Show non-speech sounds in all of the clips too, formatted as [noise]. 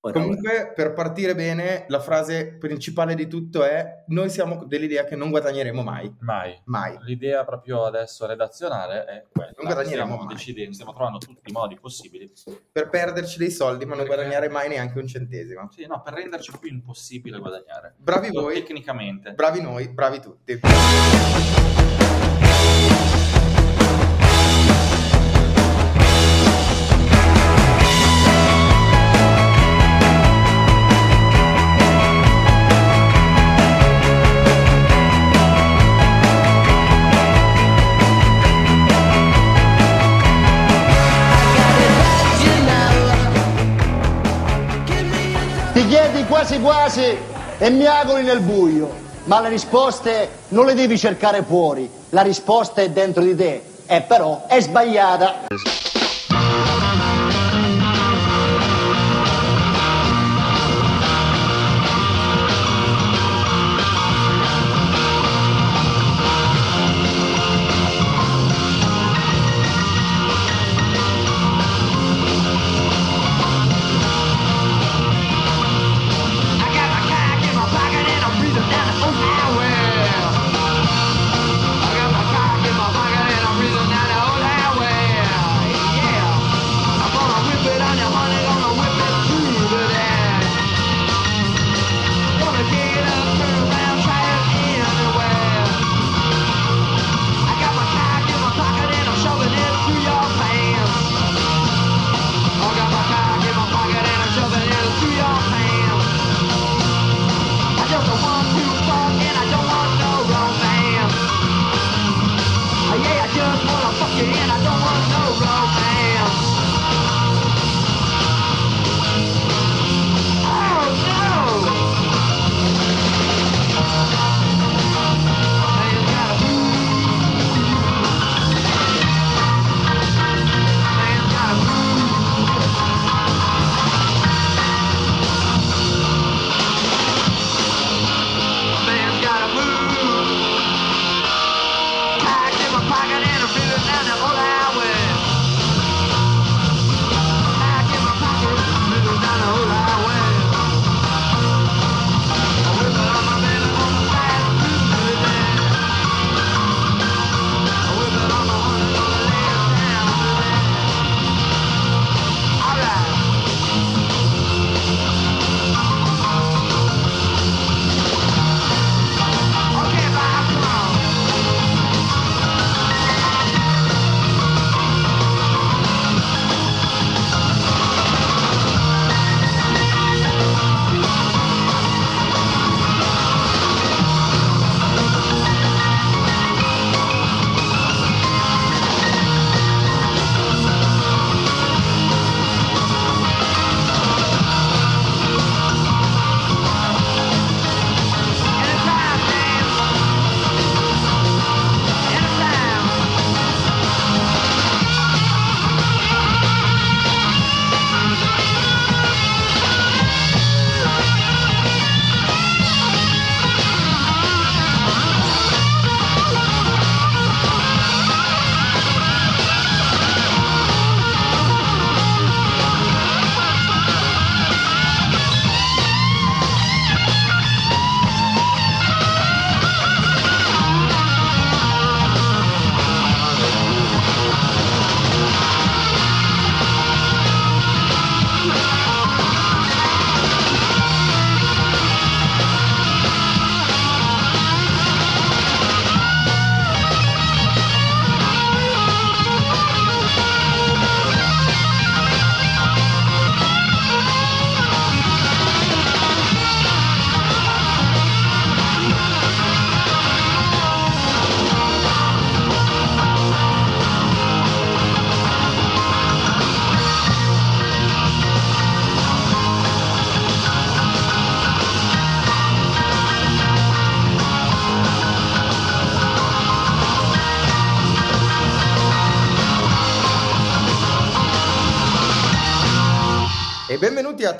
Ora, Comunque, ora. per partire bene, la frase principale di tutto è: Noi siamo dell'idea che non guadagneremo mai. Mai. Mai. L'idea proprio adesso redazionale è quella. Non guadagneremo stiamo mai. decidendo, stiamo trovando tutti i modi possibili. Per perderci dei soldi, ma non Perché? guadagnare mai neanche un centesimo. Sì, no, per renderci più impossibile guadagnare. Bravi voi, Tecnicamente. bravi noi, bravi tutti. Quasi quasi e miagoli nel buio, ma le risposte non le devi cercare fuori, la risposta è dentro di te, e però è sbagliata.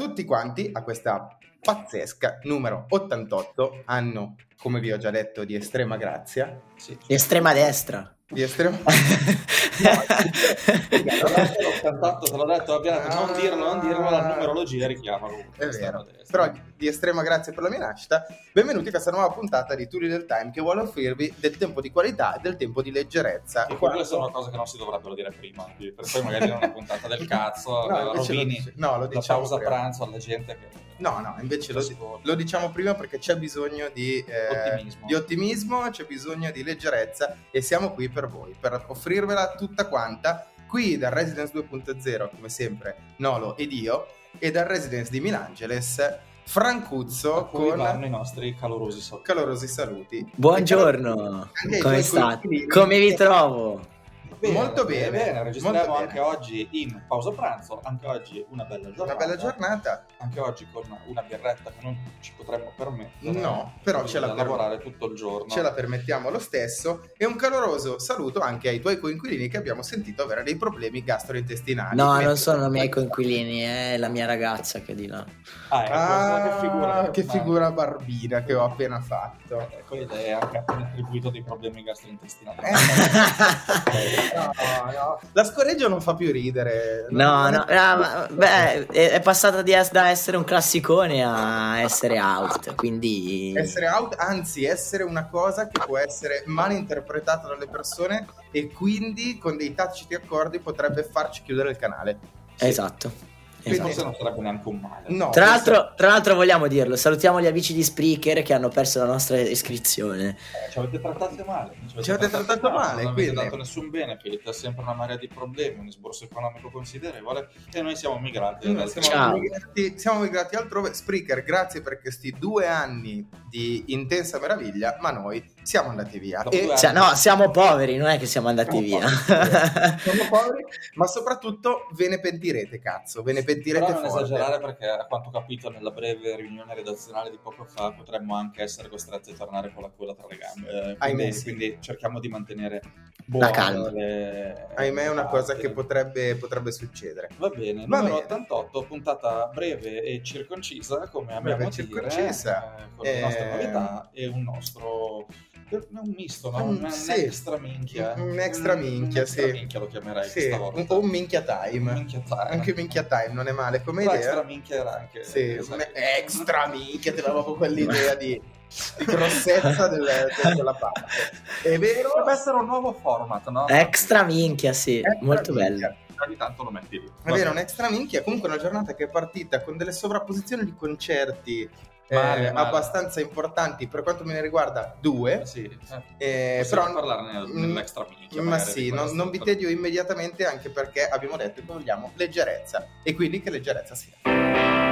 Tutti quanti a questa pazzesca numero 88, anno, come vi ho già detto, di estrema grazia. Sì. Estrema destra. Di estrema... [laughs] L'88 te l'ho detto, abbiamo detto non dirlo, non dirlo, la Ah. numerologia richiama. È vero, però di estrema grazie per la mia nascita. Benvenuti a questa nuova puntata di Turi del Time che vuole offrirvi del tempo di qualità e del tempo di leggerezza. Che Quando- quelle sono cose che non si dovrebbero dire prima, per poi magari dire una puntata del cazzo, No, lo rovini dice- no, lo la diciamo pausa prima. pranzo alla gente che... No, no, invece lo, lo diciamo prima perché c'è bisogno di eh, Ottimismo. di ottimismo, c'è bisogno di leggerezza e siamo qui per voi, per offrirvela tutta quanta. Qui dal Residence 2.0, come sempre, Nolo ed io, e dal Residence di Milangeles, Francuzzo con vanno i nostri calorosi saluti. calorosi saluti. Buongiorno, come state? Come vi trovo? Molto bene, bene, registriamo molto anche bene. oggi in pausa pranzo, anche oggi una bella Una giornata. bella giornata. Anche oggi con una birretta che non ci potremmo permettere. No, però ce la per- lavorare tutto il giorno. Ce la permettiamo lo stesso e un caloroso saluto anche ai tuoi coinquilini che abbiamo sentito avere dei problemi gastrointestinali. No, non sono i miei coinquilini, è la mia ragazza che è di là. Ah, ecco, Ah, che figura. che figura barbina che ho appena fatto. Ecco, ed è anche appena attribuito dei problemi gastrointestinali. Eh, [laughs] no, no. La scoreggio non fa più ridere. No, no, no, ma- beh, è, passata es- da essere un classicone a essere out, quindi... Essere out, anzi, essere una cosa che può essere mal interpretata dalle persone e quindi con dei taciti accordi potrebbe farci chiudere il canale. Esatto. Esatto. Forse non sarebbe neanche un male. No, Tra questo- l'altro, tra l'altro vogliamo dirlo, salutiamo gli amici di Spreaker che hanno perso la nostra iscrizione. Eh, ci avete trattato male. non Ci avete trattato male, non quindi- avete dato nessun benefit, è sempre una marea di problemi, un esborso economico considerevole e noi siamo migrati. No, siamo, Ciao. migrati, siamo migrati altrove. Spreaker, grazie per questi due anni di intensa meraviglia, ma noi siamo andati via. E Cioè, no, siamo poveri, non è che siamo andati Siamo via. [laughs] siamo poveri, ma soprattutto ve ne pentirete, cazzo, ve ne pentirete Però non forte. esagerare perché a quanto ho capito nella breve riunione redazionale di poco fa potremmo anche essere costretti a tornare con la coda tra le gambe. Eh, Ahimè, quindi, sì. quindi cerchiamo di mantenere La buone calma. le- Ahimè, è una le cosa che potrebbe, potrebbe succedere. Va bene, Va numero bene. 88, puntata breve e circoncisa, come Breve abbiamo e circoncisa. dire, eh, con Eh, le nostre novità e un nostro... Un misto, no? Mm, Un, un sì. extra minchia. Un extra minchia, un extra sì. minchia lo chiamerei Sì, questa un, volta. o un minchia time. minchia time. Anche minchia time non è male come idea. extra minchia era anche... Sì, esatto. un extra minchia, ti avevo quell'idea di, di grossezza del- del- della parte. È vero? Dovrebbe essere un nuovo format, no? Extra minchia, sì, Extra molto minchia. bello. Ogni tanto lo metti lì. È vero, un extra minchia. Comunque, una giornata che è partita con delle sovrapposizioni di concerti Male, male. abbastanza importanti. Per quanto me ne riguarda, due. Sì, Eh, Possiamo però, parlarne Mm, nell'extra minchia. ma sì, non, non vi tedio immediatamente, anche perché abbiamo detto che vogliamo leggerezza. E quindi che leggerezza sia.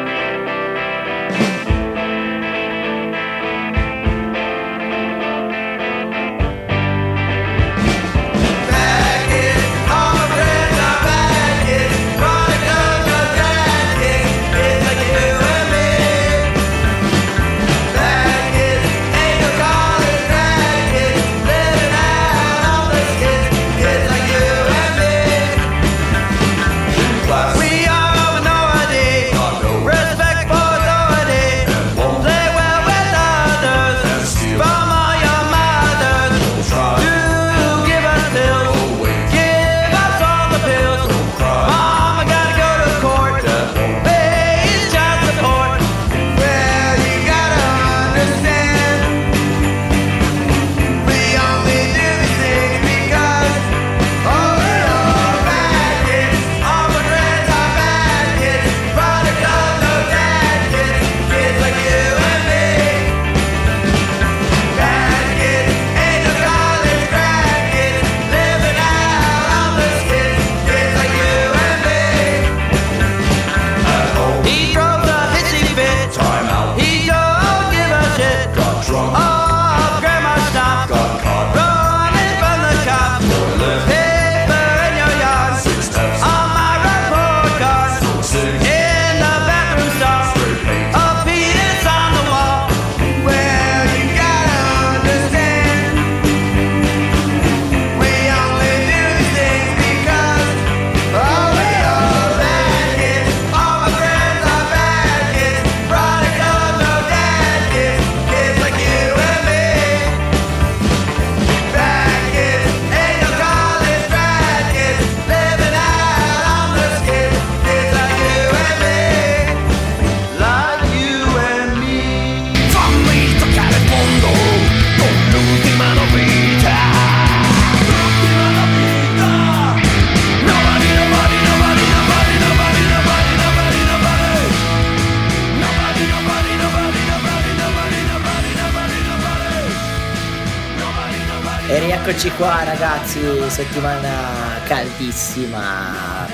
Rieccoci qua ragazzi, settimana caldissima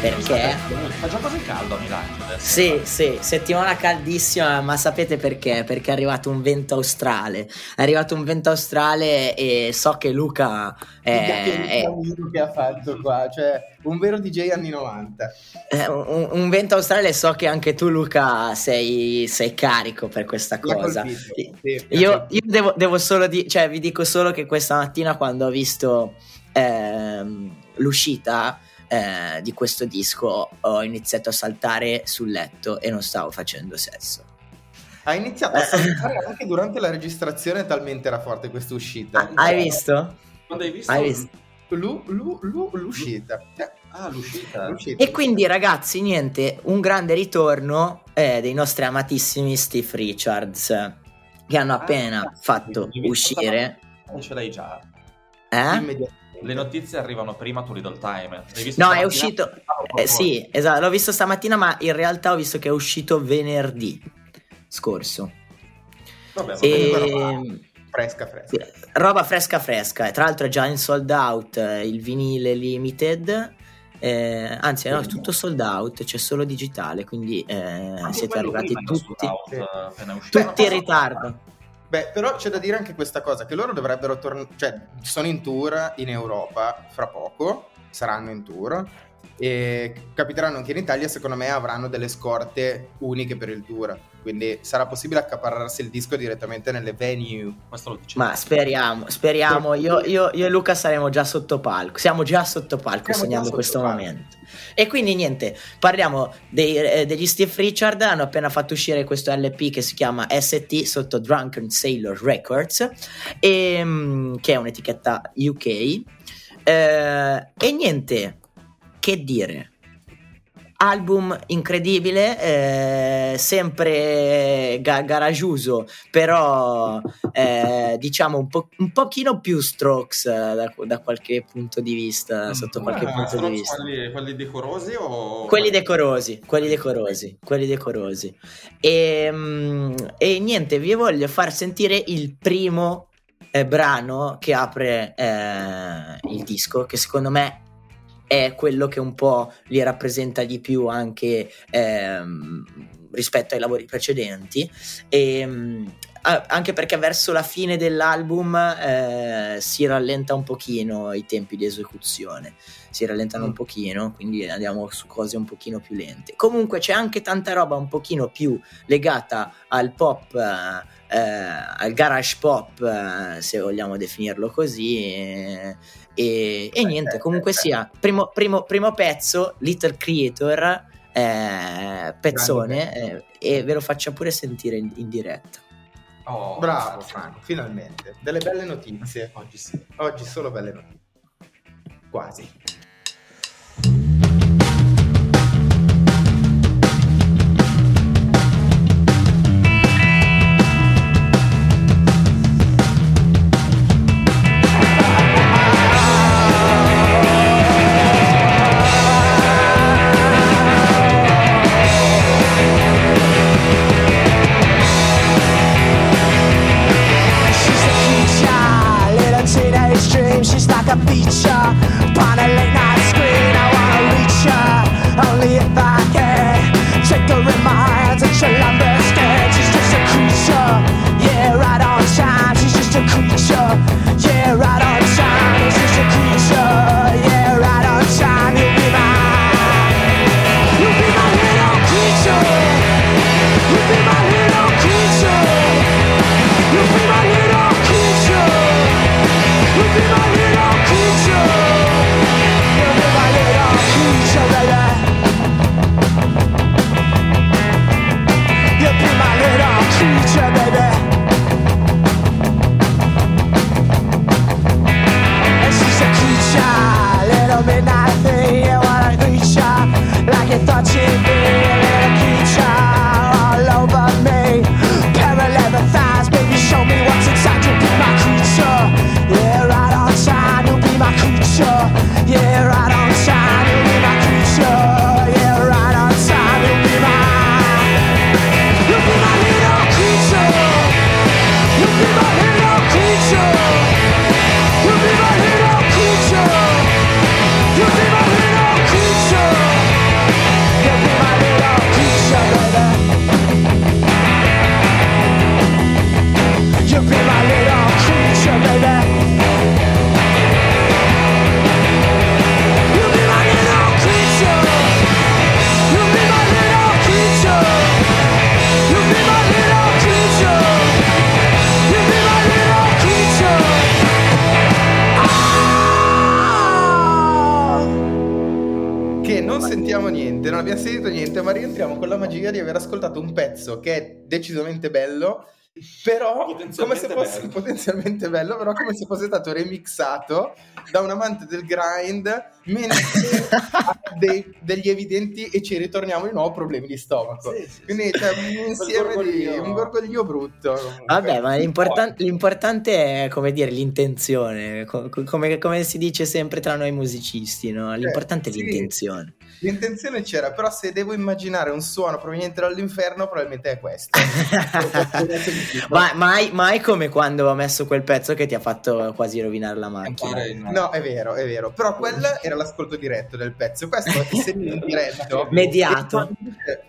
perché? Fa già così caldo a Milano adesso. Sì, sì, settimana caldissima, ma sapete perché? Perché è arrivato un vento australe. È arrivato un vento australe e so che Luca è, che è- che ha fatto qua, cioè un vero DJ anni 90. è un, un vento australe e so che anche tu Luca sei, sei carico per questa cosa. colpito, sì, Io, io devo, devo solo dire, cioè vi dico solo che questa mattina quando ho visto ehm, l'uscita eh, di questo disco ho iniziato a saltare sul letto e non stavo facendo sesso. Ha iniziato a saltare anche durante la registrazione, talmente era forte questa uscita. Ah, hai visto? Quando hai visto? Hai visto? Lu- lu- lu- l'uscita. Eh, Ah, l'uscita. l'uscita. E quindi ragazzi, niente, un grande ritorno eh, dei nostri amatissimi Steve Richards che hanno appena Ah, fatto uscire. stamattina? Ce l'hai già. Eh? Immediatamente. Le notizie arrivano prima to Little Time. No, è uscito. Ah, Eh, sì, esatto, l'ho visto stamattina, ma in realtà ho visto che è uscito venerdì scorso. Vabbè, va E... però Fresca, fresca. Roba fresca fresca, e tra l'altro è già in sold out eh, il vinile limited. eh, anzi, no, è tutto sold out, c'è solo digitale, quindi eh, Anche siete arrivati tutti, eh, tutti in ritardo. Beh, però c'è da dire anche questa cosa, che loro dovrebbero tornare, cioè sono in tour in Europa fra poco, saranno in tour, e capiteranno anche in Italia, secondo me avranno delle scorte uniche per il tour, quindi sarà possibile accaparrarsi il disco direttamente nelle venue. Questo lo dicevo. Ma speriamo, speriamo. Io, io- io e Luca saremo già sotto palco. Siamo già sotto palco Siamo sognando già questo sotto palco. momento. E quindi niente, parliamo dei- eh, degli Steve Richard. Hanno appena fatto uscire questo LP che si chiama ST sotto Drunken Sailor Records, e, mm, che è un'etichetta UK. Eh, e niente, che dire. Album incredibile, eh, sempre ga- garagiuso, però eh, diciamo un, po- un pochino più strokes eh, da, da qualche punto di vista, sotto Mm, qualche ah, punto di vista. Quelli, quelli decorosi o... Quelli decorosi, quelli decorosi, quelli decorosi. E, mm, e niente, vi voglio far sentire il primo eh, brano che apre eh, il disco, che secondo me è quello che un po' li rappresenta di più anche ehm, rispetto ai lavori precedenti. E, a- anche perché verso la fine dell'album eh, si rallenta un pochino i tempi di esecuzione si rallentano Mm. un pochino, quindi andiamo su cose un pochino più lente. Comunque c'è anche tanta roba un pochino più legata al pop, eh, eh, al garage pop, eh, se vogliamo definirlo così. E, e niente, comunque sia, primo, primo- primo pezzo, Little Creator, eh, pezzone, eh, e ve lo faccio pure sentire in, in diretta. Oh, Bravo. Franco, finalmente. Delle belle notizie. Oggi sì. Oggi solo belle notizie. Quasi. Magia di aver ascoltato un pezzo che è decisamente bello, però come se fosse bello. potenzialmente bello, però come se fosse stato remixato da un amante del grind mentre [laughs] ha dei- degli evidenti e ci ritorniamo di nuovo problemi di stomaco. Sì, sì, Quindi sì. c'è un insieme di un gorgoglio brutto. comunque. Vabbè, ma l'importan- l'importante è, come dire, l'intenzione, co- co- come, come si dice sempre tra noi musicisti, no? L'importante è sì. l'intenzione. L'intenzione c'era, però se devo immaginare un suono proveniente dall'inferno, probabilmente è questo. [laughs] Ma mai, mai come quando ho messo quel pezzo che ti ha fatto quasi rovinare la macchina. In- No, è vero, è vero. Però quello era l'ascolto diretto del pezzo. Questo è semi-indiretto. [laughs] Mediato.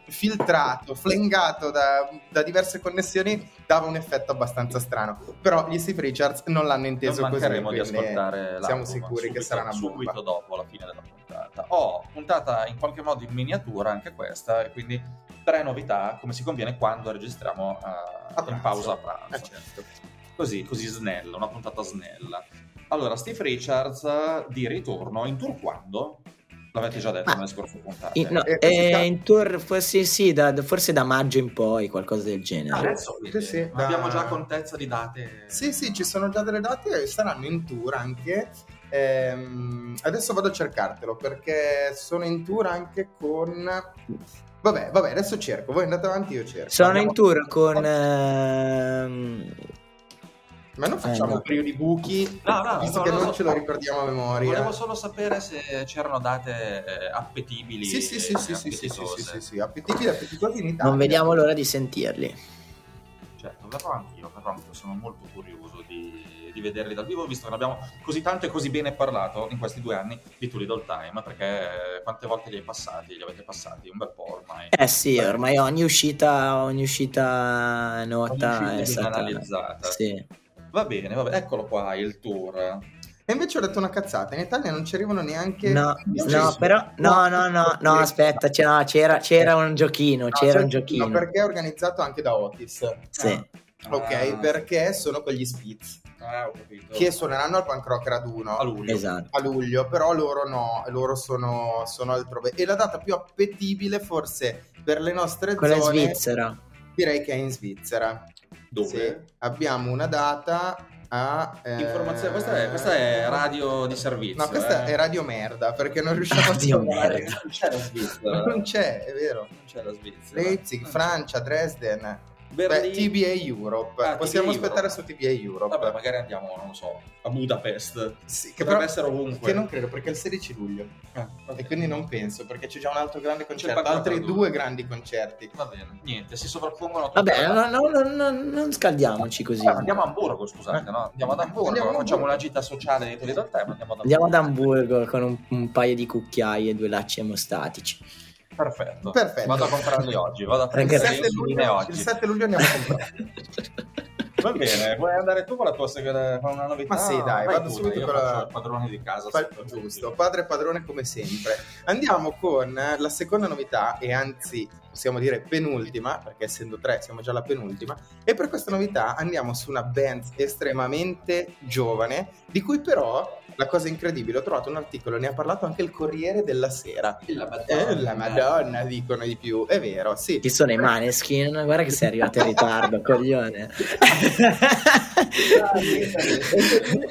Filtrato, flengato da, da diverse connessioni, dava un effetto abbastanza strano. Però gli Steve Richards non l'hanno Non inteso così. mancheremo di quindi ascoltare Siamo sicuri subito, che sarà una bomba. subito dopo la fine della puntata. Ho puntata in qualche modo in miniatura anche questa, e quindi tre novità, come si conviene quando registriamo eh, A in pausa a pranzo. Eh, certo. Così, così snella, una puntata snella. Allora, Steve Richards eh, di ritorno in tour quando? L'avete già detto Ma- nelle scorse puntate. In, no, Eh, eh, chiama- in tour forse sì, da, forse da maggio in poi, qualcosa del Ah, genere. adesso Sì, sì, abbiamo già contezza di date. Sì, sì, ci sono già delle date e saranno in tour anche. Ehm, adesso vado a cercartelo perché sono in tour anche con. Vabbè, vabbè, adesso cerco. Voi andate avanti, io cerco. Sono Andiamo- in tour con... ehm, Ma non facciamo Eh, no. periodi buchi, No, no, visto no, che no, non no. ce lo ricordiamo a memoria. Volevo solo sapere se c'erano date eh, appetibili. Sì, sì, sì, sì, sì, sì, sì, sì, sì, sì, appetibili, appetitosi in Italia. non vediamo l'ora di sentirli. Certo, verrò anch'io, verrò anch'io, sono molto curioso di, di vederli dal vivo, visto che ne abbiamo così tanto e così bene parlato in questi due anni di Tully Doll Time, perché quante volte li hai passati? Li avete passati? Un bel po' ormai. Eh sì, ormai ogni uscita, ogni uscita nota Ogni uscita è stata... analizzata. Sì. Va bene, va bene, eccolo qua il tour. E invece ho detto una cazzata, in Italia non ci arrivano neanche... No, no, però, no, no, no, no, aspetta, c'era, c'era un giochino, No, c'era un cioè, giochino. no, perché è organizzato anche da Otis. Sì. Ok, Ah, perché sono con gli Spitz, Ah, che suoneranno al Punk Rock Raduno. a luglio. Esatto. a luglio, però loro no, loro sono, sono altrove. E la data più appetibile forse per le nostre Quella in zone Svizzera. direi che è in Svizzera. Dove? Sì, abbiamo una data a... eh, Informazione, questa è, questa è radio di servizio. No, questa eh. è radio merda perché non riusciamo a Radio trovare. merda. Non c'è la Svizzera. Non c'è, è vero. Non c'è la Svizzera. Leipzig. Francia, Dresden. Beh, Berlino. TBA Europe. Ah, Possiamo TBA aspettare Europe. su TBA Europe. Vabbè, magari andiamo, non lo so, a Budapest. Sì, che Potrebbe però- essere ovunque. Che non credo perché è il 16 luglio. Ah, E quindi non penso perché c'è già un altro grande concerto, altri due grandi concerti. Va bene, niente, si sovrappongono Vabbè, no, no, no, no, non scaldiamoci così. Vabbè, andiamo a Hamburgo, scusate, no? Andiamo ad Hamburgo, Andiamo facciamo Hamburgo. una gita sociale di Toledo al andiamo ad Andiamo ad Hamburgo. Hamburgo con un, un paio di cucchiai e due lacci emostatici. Perfetto. Perfetto. Vado a comprarli oggi, vado a Il prendere perché- 7, le linee luglio, il oggi. 7 luglio andiamo a comprare. Va bene, [laughs] vuoi andare tu con la tua seconda con una novità? Ma sì, dai, vado tu, subito con la- il padrone di casa. Pa- giusto, padre e padrone come sempre. Andiamo con la seconda novità, e anzi possiamo dire penultima, perché essendo tre siamo già alla penultima, e per questa novità andiamo su una band estremamente giovane, di cui però la cosa incredibile, ho trovato un articolo, ne ha parlato anche il Corriere della Sera. La Eh, la Madonna, dicono di più, è vero, sì. Chi sono i Maneskin? Guarda che sei arrivato in ritardo, [laughs] coglione.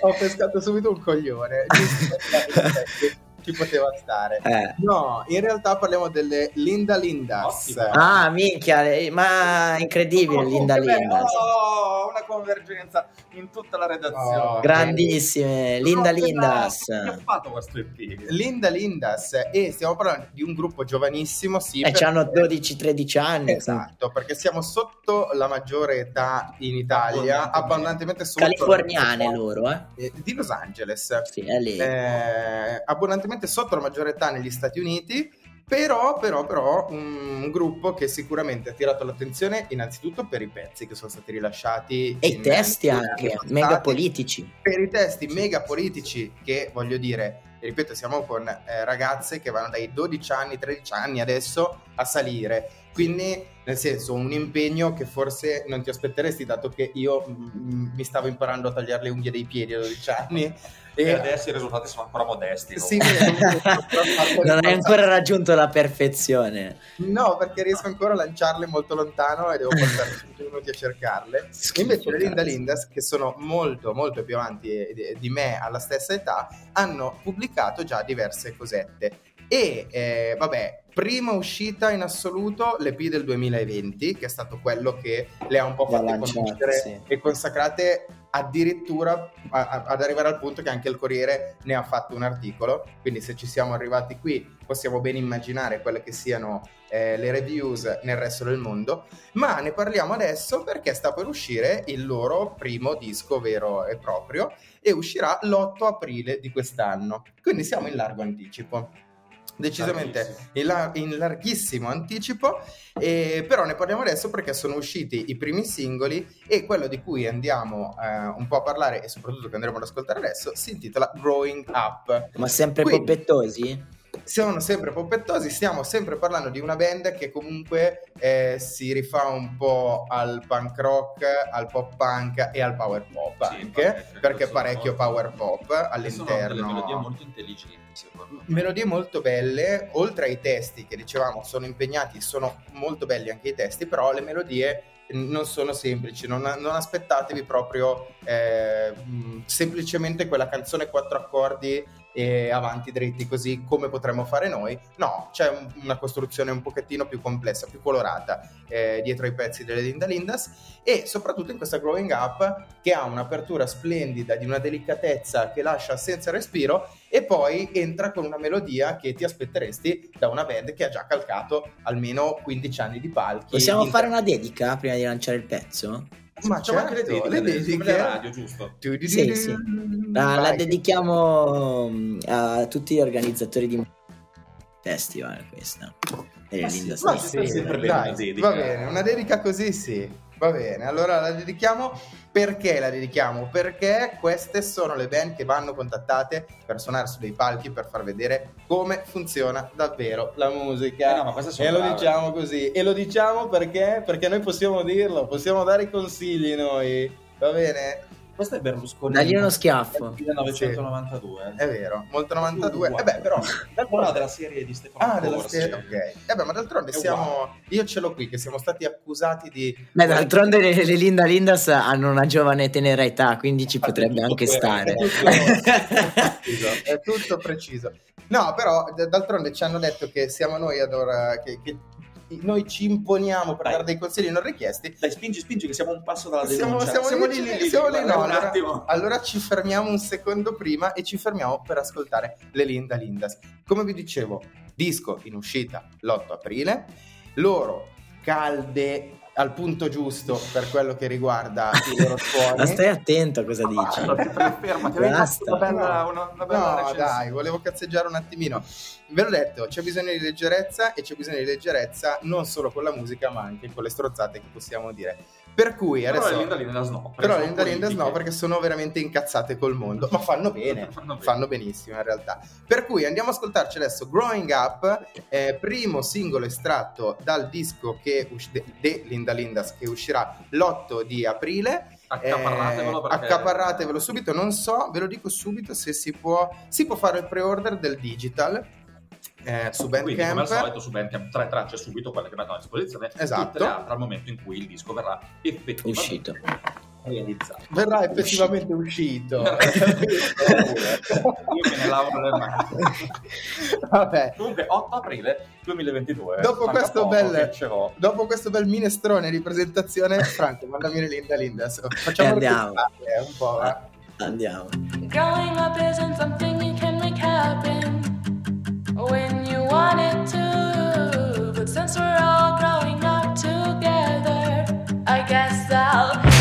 Ho pescato subito un coglione. [laughs] Ci poteva stare. Eh. No, in realtà parliamo delle Linda Lindas. Ottimo. Ah, minchia, eh, ma incredibile Oh, Linda che bello! Lindas. Oh, una convergenza in tutta la redazione. Oh, Grandissime, Linda Però, Lindas. Che ha fatto questo EP? Linda Lindas e stiamo parlando di un gruppo giovanissimo, sì. E perché- hanno 12-13 anni. Esatto, perché siamo sotto la maggiore età in Italia, Abbondantemente. abbondantemente sotto Californiane loro, eh? Eh, di Los Angeles. Sì, è lì. eh, abbondantemente sotto la maggiore età negli Stati Uniti, però, però, però un, un gruppo che sicuramente ha attirato l'attenzione innanzitutto per i pezzi che sono stati rilasciati E i testi anche, mega politici. per i testi mega politici che voglio dire, ripeto, siamo con eh, ragazze che vanno dai 12 anni, 13 anni adesso a salire Quindi, nel senso, un impegno che forse non ti aspetteresti, dato che io mm, mi stavo imparando a tagliare le unghie dei piedi a 12 anni. [laughs] E adesso i risultati sono ancora modesti. Sì, non hai ancora raggiunto la perfezione. No, perché riesco ancora a lanciarle molto lontano e devo passare [laughs] 5 minuti a cercarle. Schifo, Invece le Linda. Lindas, che sono molto molto più avanti di- di me alla stessa età, hanno pubblicato già diverse cosette. E eh, vabbè, prima uscita in assoluto l'EP del 2020, che è stato quello che le ha un po' fatte conoscere sì. e consacrate addirittura a- a- ad arrivare al punto che anche il Corriere ne ha fatto un articolo. Quindi se ci siamo arrivati qui possiamo ben immaginare quelle che siano eh, le reviews nel resto del mondo. Ma ne parliamo adesso perché sta per uscire il loro primo disco vero e proprio e uscirà l'8 aprile di quest'anno. Quindi siamo in largo anticipo. Decisamente in, la- in larghissimo anticipo, eh, però ne parliamo adesso perché sono usciti i primi singoli e quello di cui andiamo eh, un po' a parlare e soprattutto che andremo ad ascoltare adesso si intitola Growing Up. Ma sempre Quindi- poppettosi? Siamo sempre poppettosi, stiamo sempre parlando di una band che comunque eh, si rifà un po' al punk rock, al pop punk e al power pop Sì, anche, perché sono parecchio power pop Sono delle all'interno. melodie molto intelligenti. Melodie molto belle, oltre ai testi che dicevamo sono impegnati, sono molto belli anche i testi, però le melodie non sono semplici, non, non aspettatevi proprio eh, semplicemente quella canzone quattro accordi e avanti dritti così come potremmo fare noi, no, c'è un- una costruzione un pochettino più complessa, più colorata eh, dietro ai pezzi delle Linda Lindas e soprattutto in questa Growing Up che ha un'apertura splendida di una delicatezza che lascia senza respiro e poi entra con una melodia che ti aspetteresti da una band che ha già calcato almeno 15 anni di palchi. Possiamo Inter- fare una dedica prima di lanciare il pezzo? Ma Facciamo anche le certo, dediche, le le dediche. le radio, giusto? Sì, sì. La, la dedichiamo mm, a tutti gli organizzatori di festival questa. Delle Ma sì, Linda Stars. sì, sempre bene dedica. Va bene, una dedica così sì. Va bene, allora la dedichiamo. Perché la dedichiamo? Perché queste sono le band che vanno contattate per suonare su dei palchi per far vedere come funziona davvero la musica. Eh no, ma queste sono e lo brave. diciamo così. E lo diciamo perché? Perché noi possiamo dirlo, possiamo dare consigli noi. Va bene? Questo è Berlusconi. Dagli uno schiaffo. 1992. È vero, molto 92. Uguale. Eh beh, però Quello della serie di Stefano Ah, della Corsi. serie, ok. Eh beh, ma d'altronde È siamo. Io ce l'ho qui, che siamo stati accusati di. Beh, d'altronde le, le Linda Lindas hanno una giovane tenera età, quindi ci Infatti, potrebbe tutto anche per- stare. [laughs] preciso, è tutto preciso. No, però d'altronde ci hanno detto che siamo noi ad ora. Che, che noi ci imponiamo per Dai. dare dei consigli non richiesti. Dai, spingi, spingi, che siamo un passo dalla Siamo, denuncia. siamo lì, lì, siamo lì, no, un allora, attimo. allora ci fermiamo un secondo prima e ci fermiamo per ascoltare le Linda Lindas. Come vi dicevo, disco in uscita l'8 aprile, loro calde al punto giusto per quello che riguarda i [laughs] loro suoni. Ma stai attento a cosa dici. Allora, fermati, una bella, una, una bella No, recensione. dai, volevo cazzeggiare un attimino. Ve l'ho detto, c'è bisogno di leggerezza e c'è bisogno di leggerezza non solo con la musica, ma anche con le strozzate che possiamo dire. Per cui Però adesso le Linda Lindas no. Però le Linda politiche. no, perché sono veramente incazzate col mondo. Ma fanno [laughs] bene, Fanno bene. fanno benissimo in realtà. Per cui andiamo a ascoltarci adesso Growing Up, eh, primo singolo estratto dal disco che usci- de, de Linda Lindas che uscirà l'8 di aprile. Accaparratevelo Eh, perché... accaparratevelo subito, non so, ve lo dico subito se si può. Si può fare il pre-order del digital eh, su Quindi, come al Bandcamp. solito, su Bandcamp tre tracce subito, quelle che mettono a disposizione. Esatto. Tutte le altre al momento in cui il disco verrà effettivamente Uscito. realizzato. Verrà effettivamente uscito. Io me ne lavo le mani. Vabbè, Comunque, 8 aprile 2022. Dopo questo poco bel-. Dopo questo bel minestrone di presentazione, Franco, mandami le Linda Lindas. Facciamo E andiamo. eh, un po'. va. Andiamo. Growing up isn't something you can make happen when you want it to. But since we're all growing up together, I guess I'll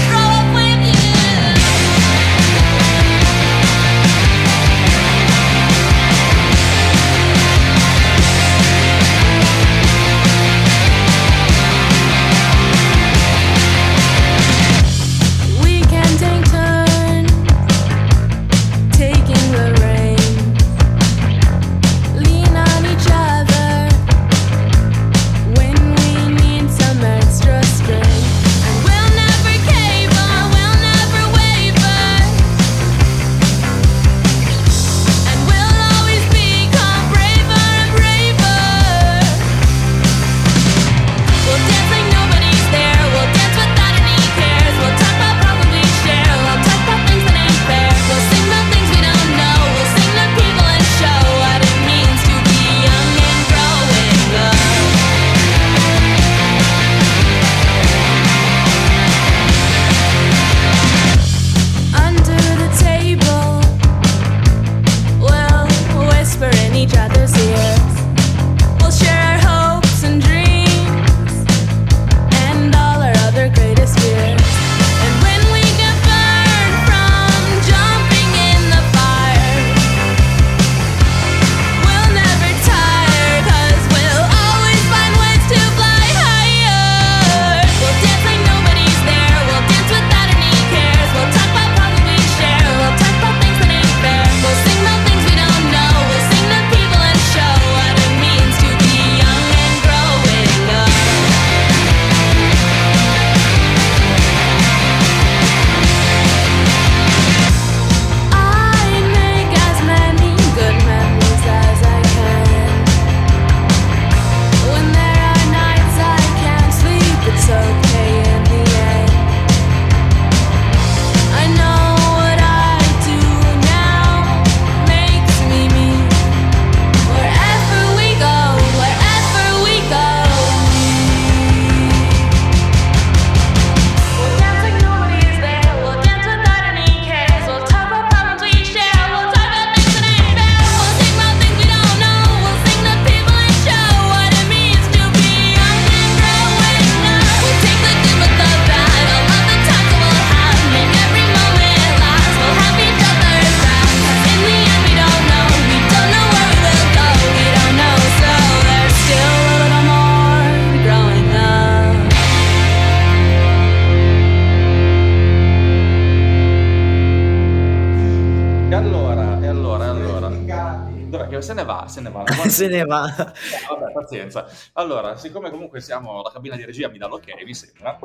Se ne va. Eh, Vabbè, pazienza. Allora, siccome comunque siamo, la cabina di regia mi dà l'ok, mi sembra.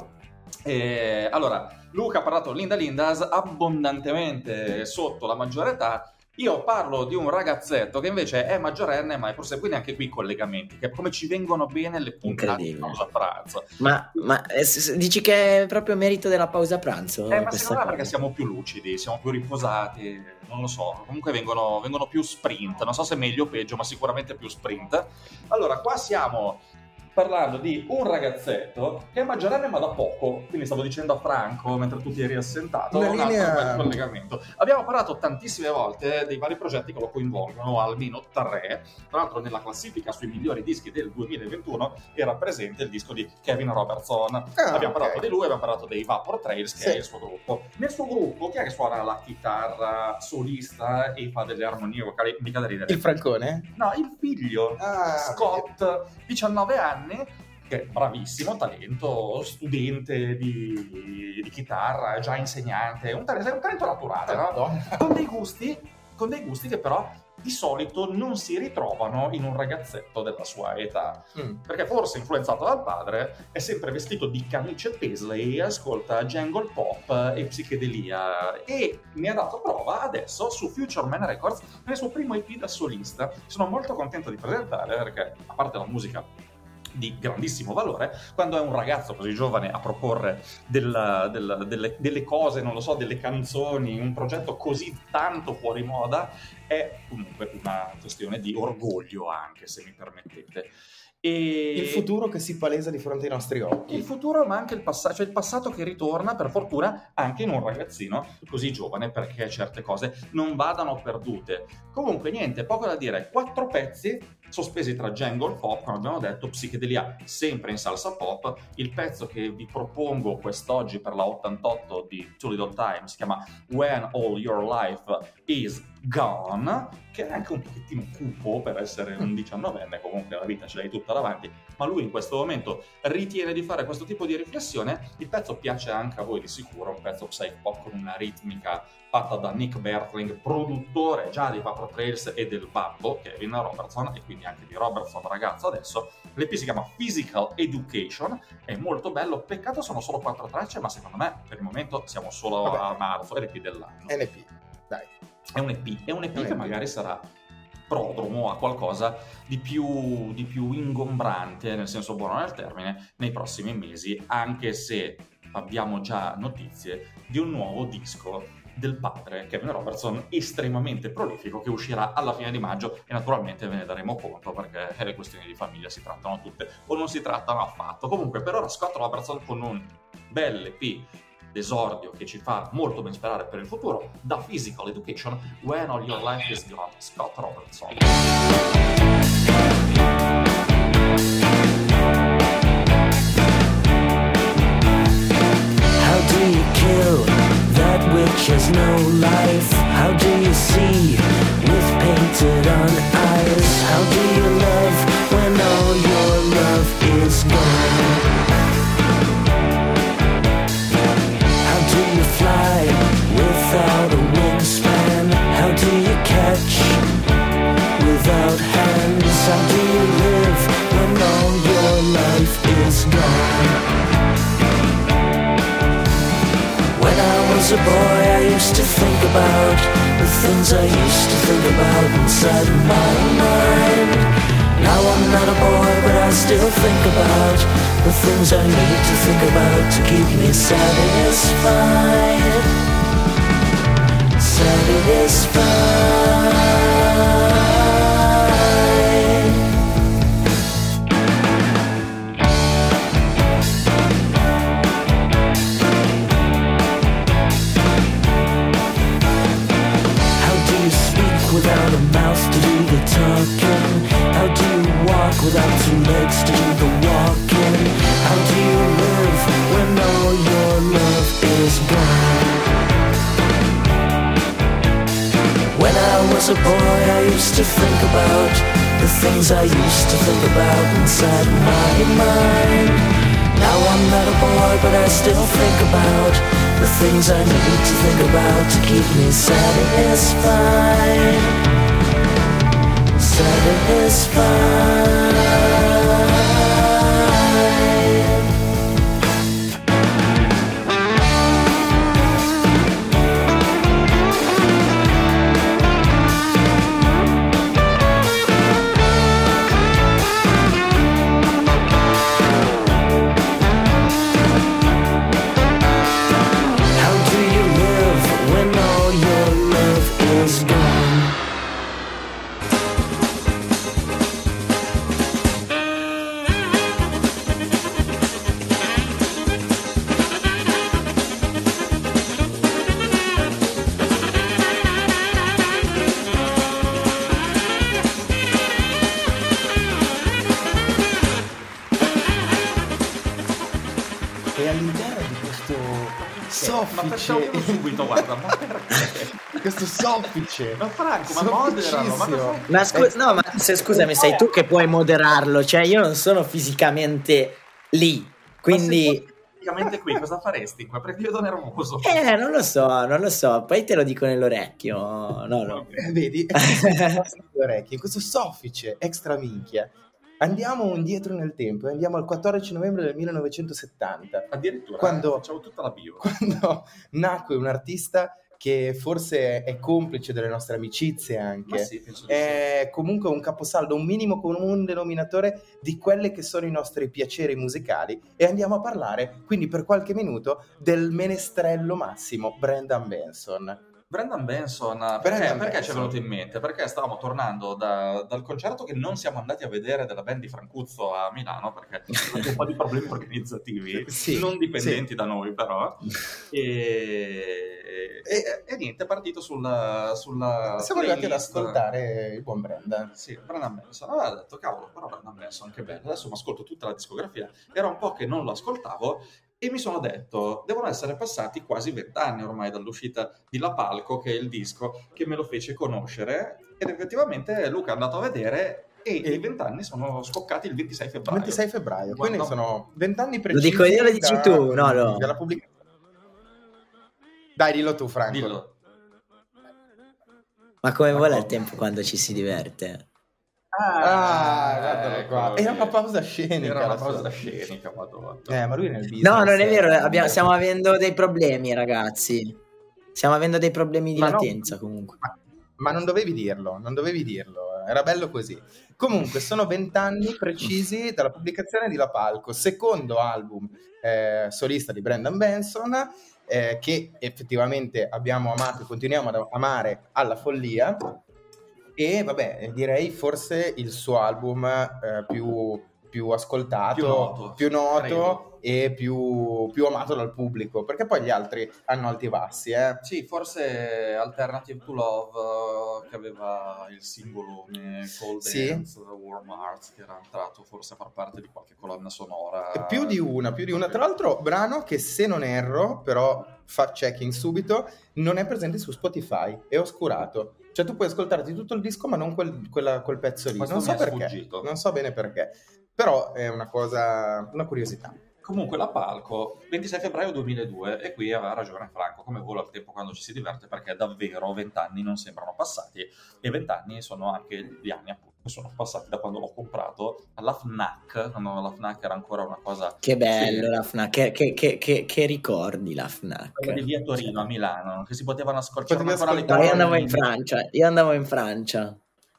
Eh, allora, Luca ha parlato Linda Lindas abbondantemente sotto la maggiore età. Io parlo di un ragazzetto che invece è maggiorenne, ma forse quindi anche qui i collegamenti, che come ci vengono bene le puntate di pausa pranzo. Ma, ma, eh, dici che è proprio merito della pausa pranzo? Eh, ma secondo me perché siamo più lucidi, siamo più riposati, non lo so. Comunque vengono, vengono più sprint, non so se meglio o peggio, ma sicuramente più sprint. Allora, qua siamo parlando di un ragazzetto che è maggiorenne ma da poco, quindi stavo dicendo a Franco mentre tu ti eri assentato, Una un altro linea- bel collegamento. Abbiamo parlato tantissime volte dei vari progetti che lo coinvolgono, almeno tre. Tra l'altro nella classifica sui migliori dischi del 2021 era presente il disco di Kevin Robertson. Ah, abbiamo ok. parlato di lui, abbiamo parlato dei Vapor Trails, che Sì. è il suo gruppo. Nel suo gruppo, chi è che suona la chitarra solista e fa delle armonie vocali? Mica da ridere. Il Francone? No, il figlio, Ah, Scott, 19 anni, che è bravissimo, talento, studente di, di chitarra, già insegnante, un, talento- un talento naturale, no? Madonna. con dei gusti, con dei gusti che però di solito non si ritrovano in un ragazzetto della sua età. Mm. Perché forse influenzato dal padre è sempre vestito di camicie Paisley, ascolta jungle pop e psichedelia e ne ha dato prova adesso su Future Man Records nel suo primo EP da solista. Sono molto contento di presentare perché a parte la musica di grandissimo valore, quando è un ragazzo così giovane a proporre del- del- delle, delle cose, non lo so, delle canzoni, un progetto così tanto fuori moda, è comunque una questione di orgoglio anche, se mi permettete. E... Il futuro che si palesa di fronte ai nostri occhi. Il futuro, ma anche il passato, cioè il passato che ritorna, per fortuna, anche in un ragazzino così giovane, perché certe cose non vadano perdute. Comunque, niente, poco da dire. Quattro pezzi sospesi tra jungle pop, come abbiamo detto, psichedelia, sempre in salsa pop. Il pezzo che vi propongo quest'oggi per la 88 di Too Little Time si chiama When All Your Life Is Gone, che è anche un pochettino cupo per essere un [laughs] diciannovenne, comunque la vita ce l'hai tutta davanti, ma lui in questo momento ritiene di fare questo tipo di riflessione. Il pezzo piace anche a voi di sicuro, un pezzo psych pop con una ritmica fatta da Nick Bertling, produttore già di Vapor Trails e del babbo Kevin Robertson e quindi anche di Robertson ragazzo adesso. L'EP si chiama Physical Education, è molto bello, peccato sono solo quattro tracce, ma secondo me per il momento siamo solo Vabbè. a marzo, è l'EP dell'anno. NP. Dai. È un EP, è un EP È che EP. magari sarà prodromo a qualcosa di più, di più ingombrante, nel senso buono del termine, nei prossimi mesi, anche se abbiamo già notizie di un nuovo disco del padre Kevin Robertson estremamente prolifico che uscirà alla fine di maggio. E naturalmente ve ne daremo conto perché le questioni di famiglia si trattano tutte o non si trattano affatto. Comunque per ora Scott Robertson con un bel EP d'esordio che ci fa molto ben sperare per il futuro da Physical Education When All Your Life Is Gone Scott Robertson that which has no life? How do you see with painted on eyes? How do you love when all your love is gone? How do you fly without a wingspan? How do you catch without hands? Was a boy, I used to think about the things I used to think about inside my mind. Now I'm not a boy, but I still think about the things I need to think about to keep me satisfied. Satisfied. Things I used to think about inside my mind. Now I'm not a boy, but I still think about the things I need to think about to keep me satisfied. satisfied. Soffice, Ma Franco, ma moderano, ma cosa- Ma, scu- no, ma se, scusami, sei tu che puoi moderarlo, cioè io non sono fisicamente lì, quindi... fossi Praticamente qui cosa faresti qua? Perché io sono nervoso. Eh, non lo so, non lo so, poi te lo dico nell'orecchio, no, no. Eh, [laughs] vedi, orecchie, questo soffice extra minchia. Andiamo indietro nel tempo, andiamo al 14 novembre del 1970, Addirittura Quando- eh, facciamo tutta la bio. quando [laughs] nacque un artista che forse è complice delle nostre amicizie anche. sì, di sì. È comunque un caposaldo, un minimo comune denominatore di quelli che sono i nostri piaceri musicali e andiamo a parlare quindi per qualche minuto del menestrello massimo Brendan Benson. Brendan Benson, perché, Brendan perché ci è Benson. venuto in mente? Perché stavamo tornando da- dal concerto che non siamo andati a vedere della band di Francuzzo a Milano perché abbiamo un po' di problemi organizzativi, [laughs] Sì, non dipendenti da noi però. [laughs] E, e- e niente, è partito sulla, sulla Siamo arrivati ad playlist. ascoltare il buon Brendan. Sì, Brendan Benson. Aveva detto, cavolo, però Brendan Benson, che bello. Adesso mi ascolto tutta la discografia. Era un po' che non lo ascoltavo e mi sono detto, devono essere passati quasi vent'anni ormai dall'uscita di La Palco, che è il disco che me lo fece conoscere. Ed effettivamente Luca è andato a vedere e, E- i vent'anni sono scoccati il 26 febbraio. 26 febbraio, quindi Guarda- sono 20 anni Lo precisi. dico io, lo dici da- tu, no, no. Della pubblicazione. Dai, dillo tu, Franco. Dillo. Ma come vola il tempo quando ci si diverte? Ah, guardalo qua. ecco, Era una pausa scenica. Era una pausa sua. scenica, madonna. Eh, ma lui nel business. No, non è vero, eh, abbiamo- stiamo avendo dei problemi, ragazzi. Stiamo avendo dei problemi di Ma no. latenza comunque. Ma, ma non dovevi dirlo, non dovevi dirlo, era bello così. Comunque, sono vent'anni precisi dalla pubblicazione di La Palco, secondo album eh, solista di Brendan Benson, eh, che effettivamente abbiamo amato e continuiamo ad amare alla follia. E vabbè, direi forse il suo album eh, più, più ascoltato, Più noto, più noto e più, più amato dal pubblico, perché poi gli altri hanno alti bassi, eh. Sì, forse Alternative to Love eh, che aveva il singolo Cold Sì. Dance, Warm Hearts che era entrato forse a far parte di qualche colonna sonora. E Più di una, più di una. Tra l'altro, brano che se non erro, però fa checking subito, non è presente su Spotify, è oscurato. Cioè tu puoi ascoltarti tutto il disco, ma non quel, quella- quel pezzo lì. Non so perché. sfuggito. Non so bene perché. Però è una cosa, una curiosità. Comunque la Palco, 26 febbraio 2002, e qui aveva ragione Franco, come vola il tempo quando ci si diverte, perché davvero vent'anni non sembrano passati, e vent'anni sono anche gli anni appunto sono passati da quando l'ho comprato alla FNAC, quando la FNAC era ancora una cosa Che bello Sì. la FNAC, che, che- che- che- che ricordi la FNAC. quella di via Torino a Milano, che si potevano ascoltare ancora le io andavo in Francia, io andavo in Francia.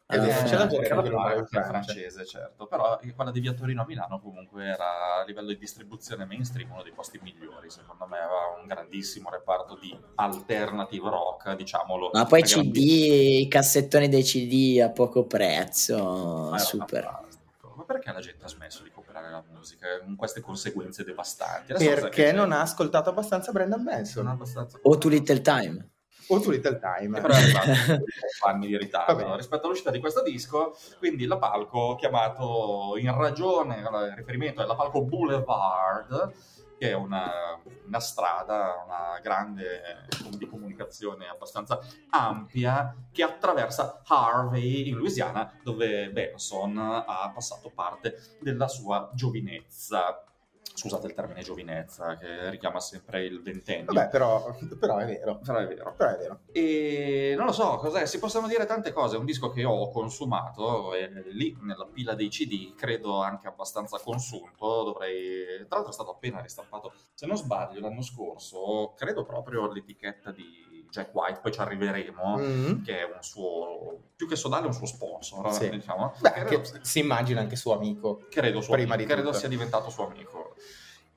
Vero, FNAC. c'è la gente che in francese, certo, però quella di via Torino a Milano comunque era a livello di distribuzione mainstream uno dei posti migliori, secondo me aveva un grandissimo reparto di alternative rock, diciamolo. Ma poi CD, i cassettoni dei CD a poco prezzo, Ma era super. fantastico. Ma perché la gente ha smesso di comprare la musica con queste conseguenze devastanti? Adesso Perché non ha ascoltato abbastanza ha Benson. abbastanza... O Too Little Time. O tu Little Time. Che però è arrivato [laughs] anni di ritardo rispetto all'uscita di questo disco. Quindi la Palco, chiamato in ragione, il riferimento è la Palco Boulevard, che è una, una strada, una grande di comunicazione abbastanza ampia che attraversa Harvey in Louisiana, dove Benson ha passato parte della sua giovinezza. Scusate il termine giovinezza, che richiama sempre il ventennio. Vabbè, però, però è vero. Però è vero. Però è vero. E non lo so, cos'è? Si possono dire tante cose. È un disco che ho consumato e lì nella pila dei CD, credo anche abbastanza consunto. Dovrei. Tra l'altro, è stato appena ristampato. Se non sbaglio, l'anno scorso, credo proprio l'etichetta di Jack White, poi ci arriveremo. Mm. Che è un suo più che sodale, è un suo sponsor, Sì. diciamo. Beh, Credo- che si immagina anche suo amico. credo, suo Prima amico, di credo tutto. sia diventato suo amico.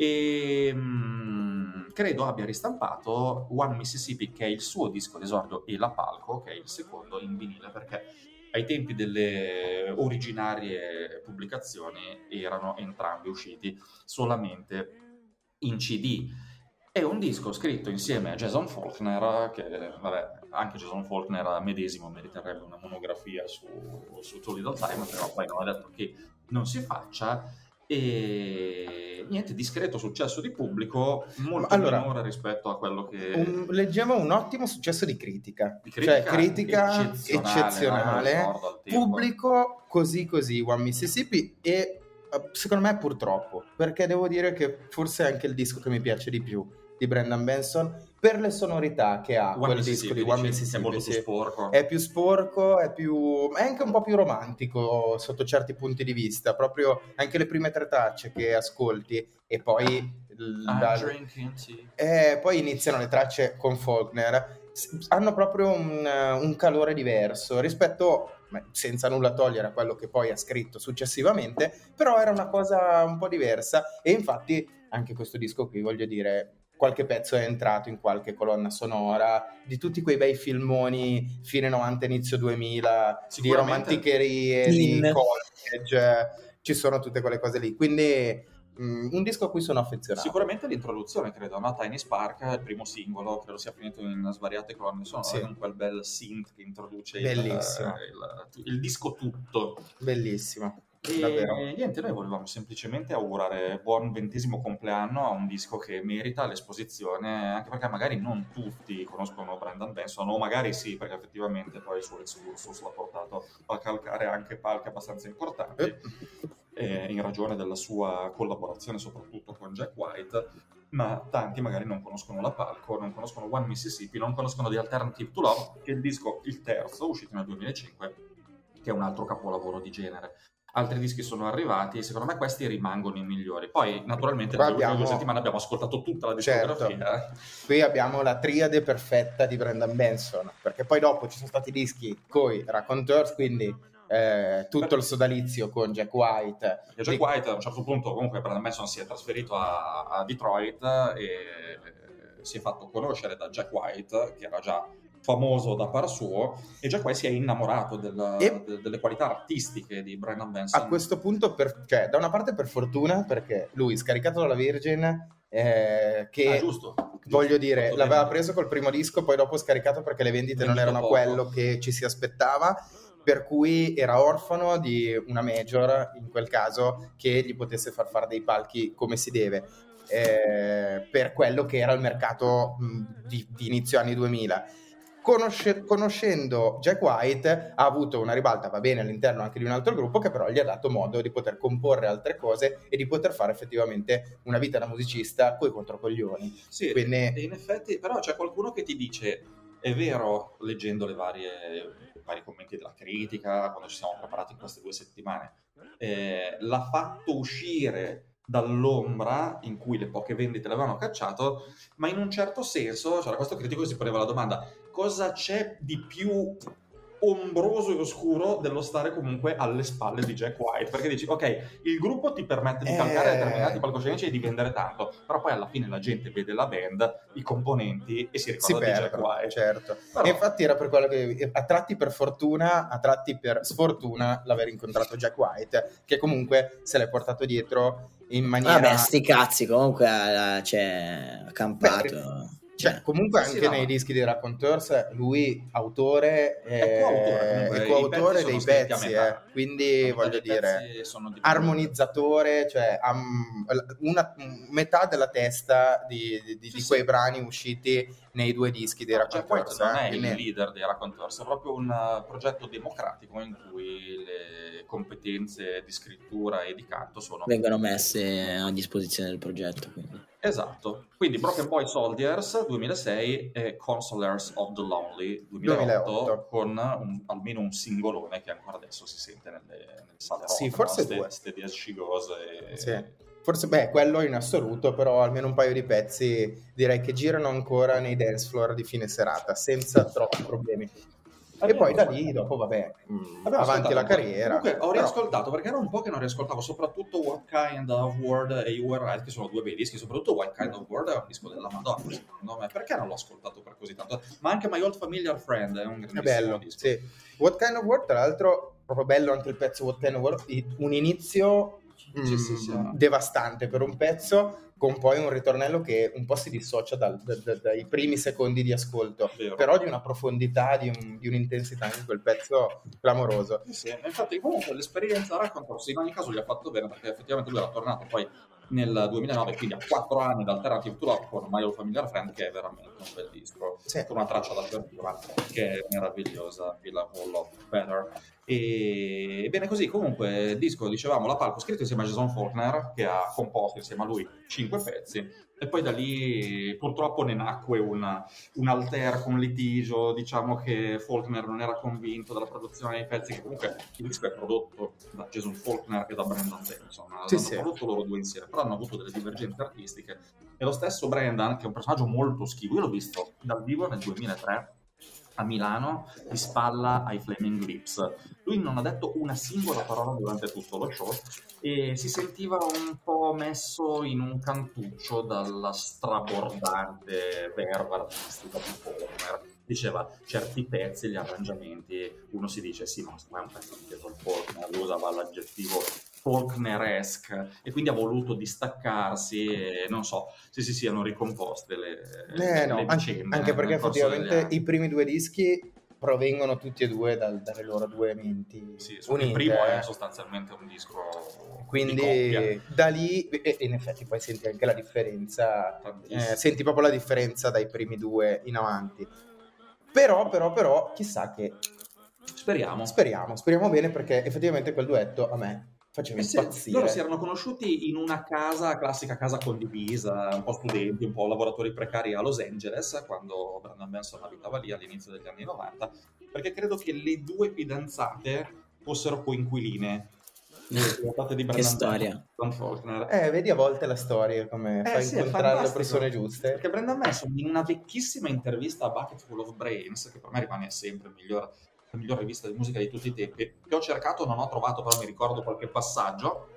E mm, credo abbia ristampato One Mississippi, che è il suo disco d'esordio, e La Palco, che è il secondo in vinile, perché ai tempi delle originarie pubblicazioni erano entrambi usciti solamente in CD. È un disco scritto insieme a Jason Faulkner, che vabbè, anche Jason Faulkner medesimo meriterebbe una monografia su, su Little Time, però poi non ha detto che non si faccia. E niente, discreto successo di pubblico, molto Allora, minore rispetto a quello che... Un- leggiamo un ottimo successo di critica. Di critica cioè, critica eccezionale, eccezionale. no? Pubblico così così, One Mississippi. E eh, secondo me purtroppo, perché devo dire che forse è anche il disco che mi piace di più di Brendan Benson per le sonorità che ha One quel disco di One dici, che è molto più sì. sporco. È più sporco, è più è anche un po' più romantico sotto certi punti di vista. Proprio anche le prime tre tracce che ascolti e poi il- I'm da- drinking tea. e poi iniziano le tracce con Faulkner, hanno proprio un, un calore diverso rispetto, senza nulla togliere a quello che poi ha scritto successivamente, però era una cosa un po' diversa e infatti anche questo disco qui, voglio dire, qualche pezzo è entrato in qualche colonna sonora di tutti quei bei filmoni fine 90, inizio 2000, di romanticherie, di In. college, ci sono tutte quelle cose lì, quindi mm, un disco a cui sono affezionato. Sicuramente l'introduzione, credo, no? Tiny Spark, il primo singolo, credo sia finito in svariate colonne sonore, Sì. con quel bel synth che introduce il, il, il disco tutto. Bellissimo, E davvero. niente, noi volevamo semplicemente augurare buon ventesimo compleanno a un disco che merita l'esposizione, anche perché magari non tutti conoscono Brendan Benson, o magari sì, perché effettivamente poi il suo excursus l'ha portato a calcare anche palchi abbastanza importanti, Eh. eh, in ragione della sua collaborazione soprattutto con Jack White, ma tanti magari non conoscono la palco, non conoscono One Mississippi, non conoscono The Alternative to Love, che è il disco, il terzo, uscito nel 2005, che è un altro capolavoro di genere. Altri dischi sono arrivati e secondo me questi rimangono i migliori. Poi, naturalmente, nelle abbiamo- due settimane abbiamo ascoltato tutta la Certo. discografia. Qui abbiamo la triade perfetta di Brendan Benson, perché poi dopo ci sono stati dischi coi Raconteurs, quindi eh, tutto il sodalizio con Jack White. Perché Jack Di- White a un certo punto, comunque, Brandon Manson si è trasferito a, a Detroit e si è fatto conoscere da Jack White, che era già famoso da par suo, e Jack White si è innamorato del- E- de- delle qualità artistiche di Brandon Benson. A questo punto, per- cioè, da una parte per fortuna, perché lui, scaricato dalla Virgin, eh, che Ah, giusto. voglio dire, Fatto l'aveva preso col primo disco, poi dopo scaricato perché le vendite non Vendito erano poco. quello che ci si aspettava. Per cui era orfano di una major, in quel caso, che gli potesse far fare dei palchi come si deve, eh, per quello che era il mercato mh, di, di inizio anni 2000. Conosce- conoscendo Jack White ha avuto una ribalta, va bene, all'interno anche di un altro gruppo, che però gli ha dato modo di poter comporre altre cose e di poter fare effettivamente una vita da musicista coi controcoglioni. Sì, Quindi in effetti, però c'è qualcuno che ti dice, è vero, leggendo le varie, i vari commenti della critica, quando ci siamo preparati in queste due settimane, eh, l'ha fatto uscire dall'ombra in cui le poche vendite l'avevano cacciato, ma in un certo senso c'era questo critico che si poneva la domanda, cosa c'è di più ombroso e oscuro dello stare comunque alle spalle di Jack White perché dici ok il gruppo ti permette di calcare Eh. determinati palcoscenici e di vendere tanto però poi alla fine la gente vede la band i componenti e si si ricorda di Jack perdono, White certo. Però- E infatti era per quello che a tratti per fortuna, a tratti per sfortuna l'aver incontrato Jack White, che comunque se l'è portato dietro in maniera... Vabbè, sti cazzi, comunque eh, c'è ha campato. Cioè, comunque Sì, anche no. nei dischi di Raconteurs lui autore eh, È coautore, comunque, è coautore dei pezzi, eh. quindi voglio dire sono di- armonizzatore, cioè am- una metà della testa di, di- di Sì, quei sì. brani usciti nei due dischi dei White Raconteurs. non eh, è il quindi- leader dei Raconteurs, è proprio un progetto democratico in cui le competenze di scrittura e di canto sono Vengono messe a disposizione del progetto. Quindi. Esatto. Quindi Broken Boy Soldiers 2006 e Consolers of the Lonely 2008, 2008. con un- almeno un singolone che ancora adesso si sente nelle, nelle sale rock, Sì, forse no? Ste- due. Steady as she goes e- Sì. Forse, beh, quello in assoluto, però almeno un paio di pezzi direi che girano ancora nei dance floor di fine serata, senza troppi problemi. E poi da lì, dopo, vabbè, mh, Abbiamo avanti la carriera. Comunque ho Però- riascoltato perché era un po' che non riascoltavo, soprattutto What Kind of World e You Were Right, che sono due bei dischi, soprattutto What Kind of World è un disco della Madonna, secondo me. Perché non l'ho ascoltato per così tanto? Ma anche My Old Familiar Friend è un È grandissimo bello, disco. sì. What Kind of World, tra l'altro, proprio bello anche il pezzo What Kind of World, un inizio Sì, mm, sì, sì. devastante per un pezzo, con poi un ritornello che un po' si dissocia dal- da- da- dai primi secondi di ascolto, Vero. però di una profondità, di, un- di un'intensità in quel pezzo clamoroso. Sì, sì. Infatti, comunque l'esperienza Raconteurs in ogni caso gli ha fatto bene perché effettivamente lui era tornato poi nel 2009, quindi a quattro anni da Alternative to Love con My Old Familiar Friend, che è veramente un bel disco, Sì. con una traccia d'apertura che è meravigliosa, We Love All Love Better. E bene così, comunque, il disco, dicevamo, La Palco, scritto insieme a Jason Faulkner, che ha composto insieme a lui cinque pezzi, e poi da lì purtroppo ne nacque una, un alterco, un litigio, diciamo che Faulkner non era convinto della produzione dei pezzi, che comunque il disco è prodotto da Jason Faulkner e da Brendan Benson, Sì, hanno sì. prodotto loro due insieme, però hanno avuto delle divergenze artistiche. E lo stesso Brendan, che è un personaggio molto schivo, io l'ho visto dal vivo nel 2003 a Milano di spalla ai Flaming Lips. Lui non ha detto una singola parola durante tutto lo show e si sentiva un po' messo in un cantuccio dalla strabordante verba artistica di Faulkner. Diceva certi pezzi, gli arrangiamenti, uno si dice sì, ma è un pezzo di Faulkner, lui usava l'aggettivo Faulkneresque e quindi ha voluto distaccarsi e non so se si siano ricomposte le, Eh, no, le anche, vicende anche perché corso degli effettivamente i primi due dischi provengono tutti e due dal- dalle loro due menti Sì, unite. il primo è eh. sostanzialmente un disco. Quindi da lì, e in effetti poi senti anche la differenza, eh, senti proprio la differenza dai primi due in avanti. Però, però, però, chissà che Speriamo. speriamo, speriamo bene perché effettivamente quel duetto a me faceva Eh impazzire. loro si erano conosciuti in una casa, classica casa condivisa, un po' studenti, un po' lavoratori precari a Los Angeles, quando Brandon Benson abitava lì all'inizio degli anni 90, perché credo che le due fidanzate fossero coinquiline. [laughs] Di Che Brandon storia. Faulkner. Eh, vedi a volte la storia come Eh fa sì, incontrare le persone giuste. Perché Brendan Manson in una vecchissima intervista a Bucketful of Brains, che per me rimane sempre il miglior- la migliore rivista di musica di tutti i tempi, che ho cercato, non ho trovato, però mi ricordo qualche passaggio,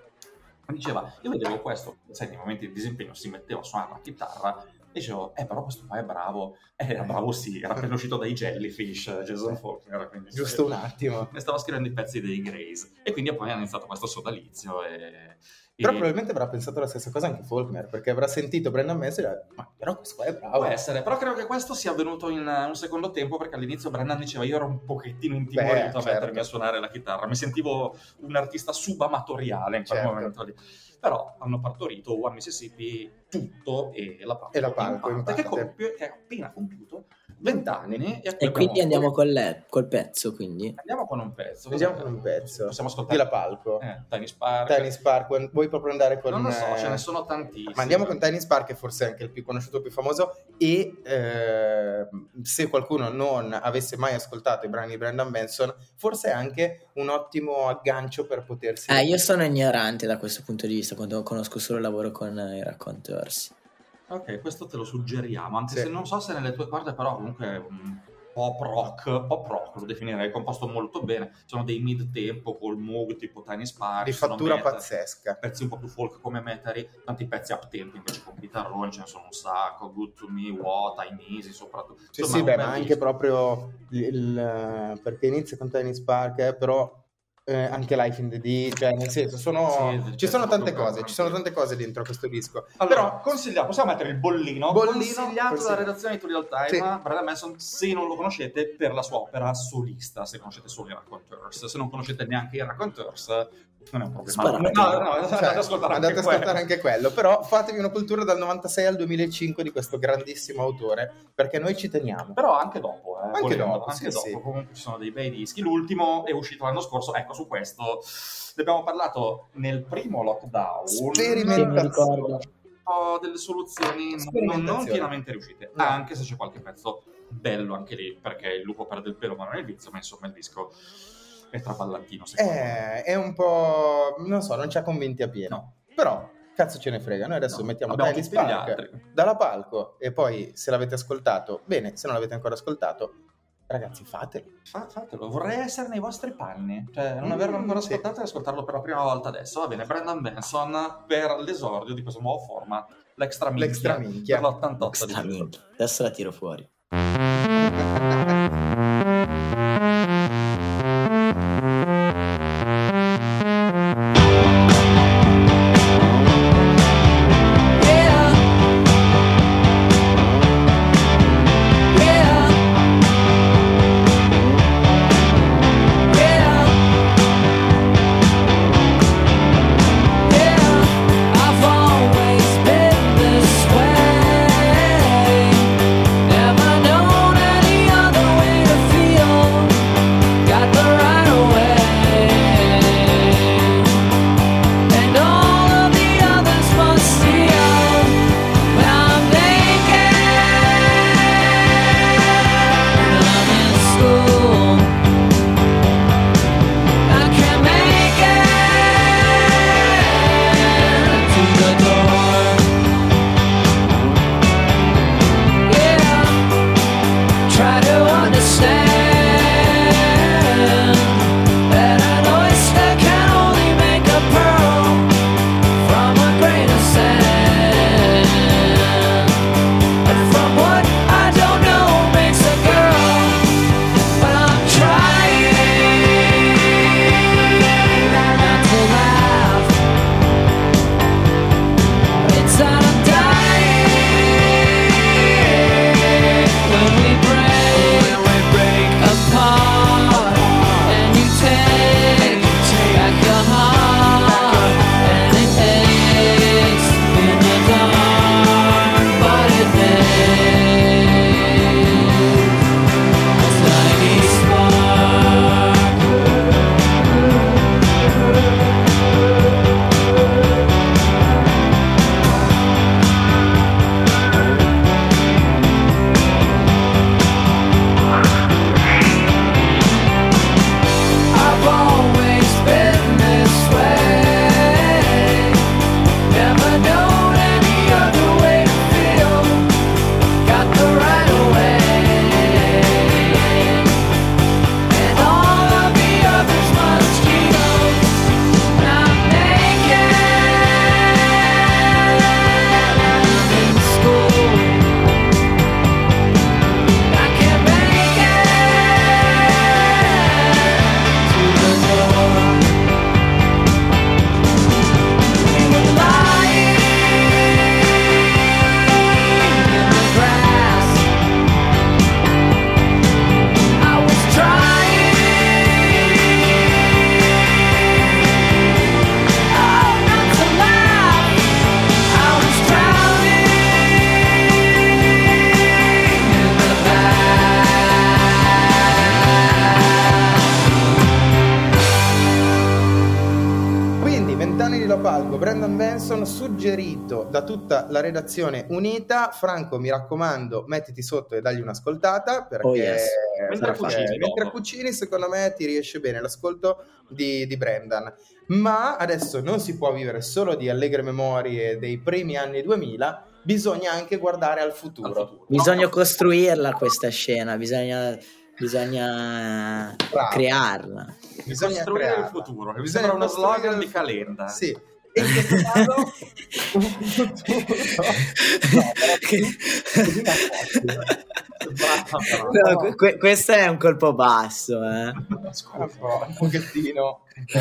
diceva, io vedevo questo, sai, nei momenti di disimpegno si metteva a suonare la chitarra, e dicevo, eh però questo qua è bravo, eh, era bravo sì, era appena uscito dai Jellyfish, Jason Faulkner, quindi Giusto un attimo. ne stava scrivendo i pezzi dei Grays, e quindi poi ha iniziato questo sodalizio, e... Però e- probabilmente avrà pensato la stessa cosa anche Faulkner, perché avrà sentito Brendan Manson e detto, ma però questo qua è bravo. Può essere, però credo che questo sia avvenuto in eh, un secondo tempo perché all'inizio Brennan diceva io ero un pochettino intimorito Beh, a mettermi certo. a suonare la chitarra, mi sentivo un artista subamatoriale in quel Certo. momento lì. Però hanno partorito One Mississippi tutto e la palco, E la palco, in parte, che, parte. compie- che ha appena compiuto 20 anni e, E quindi andiamo col, le- col pezzo, quindi. andiamo con un pezzo. Vediamo Cos'è? con un pezzo. Possiamo Di ascoltare la palco. eh, Tiny Spark. Tiny Spark, vuoi proprio andare con... non lo so, eh, ce ne sono tantissimi. Ma andiamo con Tiny Spark, che forse è anche il più conosciuto, più famoso. E eh, se qualcuno non avesse mai ascoltato i brani di Brendan Benson, forse è anche un ottimo aggancio per potersi. Eh, io sono ignorante da questo punto di vista, quando conosco solo il lavoro con eh, i Raconteurs. Ok, questo te lo suggeriamo, anche Sì. se non so se nelle tue corde, però comunque è un pop rock, pop rock lo definirei, composto molto bene. Sono dei mid tempo col Moog tipo Tiny Spark, di fattura metal, pazzesca. Pezzi un po' più folk come Metary, tanti pezzi up tempo invece con chitarrone, ce ne sono un sacco, Good to Me, What, I'm Easy soprattutto. Sì, Insomma, sì, beh, ma anche disco. proprio il, il- perché inizia con Tiny Spark, eh, però eh, anche Life in the D, cioè nel senso, sono, Sì, ci sono tante cose, ci sono tante cose dentro questo disco. Allora, Però consigliamo, possiamo mettere il bollino, Bollino, consigliato dalla redazione di To Real Time, Sì. Brendan Manson, se non lo conoscete, per la sua opera solista, se conoscete solo i Raconteurs, se non conoscete neanche i Raconteurs, non è un problema. Sparate. No, no, no, Cioè, andate ascoltare andate anche ad ascoltare quello. anche quello. Però fatevi una cultura dal 96 al 2005 di questo grandissimo autore, perché noi ci teniamo. Però anche dopo, eh, Anche volendo, dopo, anche sì, dopo. sì. comunque ci sono dei bei dischi. L'ultimo è uscito l'anno scorso, ecco su questo ne abbiamo parlato nel primo lockdown. Sperimentazione. Po' delle soluzioni non, non pienamente riuscite, No. anche se c'è qualche pezzo bello anche lì, perché il lupo perde il pelo ma non è il vizio, ma insomma il disco è traballantino secondo me. Eh, è un po'... non so, non ci ha convinti a pieno. No. Però, cazzo ce ne frega, noi adesso No, mettiamo gli Spark dalla palco e poi se l'avete ascoltato, bene, se non l'avete ancora ascoltato, ragazzi fatelo. Fa- fatelo, vorrei essere nei vostri panni, cioè non Mm, averlo ancora sì. ascoltato e ascoltarlo per la prima volta adesso. Va bene, Brandon Benson per l'esordio di questo nuovo format, l'extra minchia, L'extra minchia. per l'88 di Sta giugno. minchia. Adesso la tiro fuori. Brandon Benson, suggerito da tutta la redazione unita. Franco, mi raccomando, mettiti sotto e dagli un'ascoltata perché, Oh, yes. Mentre cucini, mentre cucini, secondo me ti riesce bene l'ascolto di, di Brendan. Ma adesso non si può vivere solo di allegre memorie dei primi anni 2000, bisogna anche guardare al futuro. Al futuro. Bisogna costruirla questa scena, bisogna, bisogna crearla. Bisogna costruire il crearla. futuro, che Bisogna sembra uno slogan il di. Calenda. Sì. In questo caso [laughs] no, que- que- questo è un colpo basso, eh. un po', un pochettino un po'.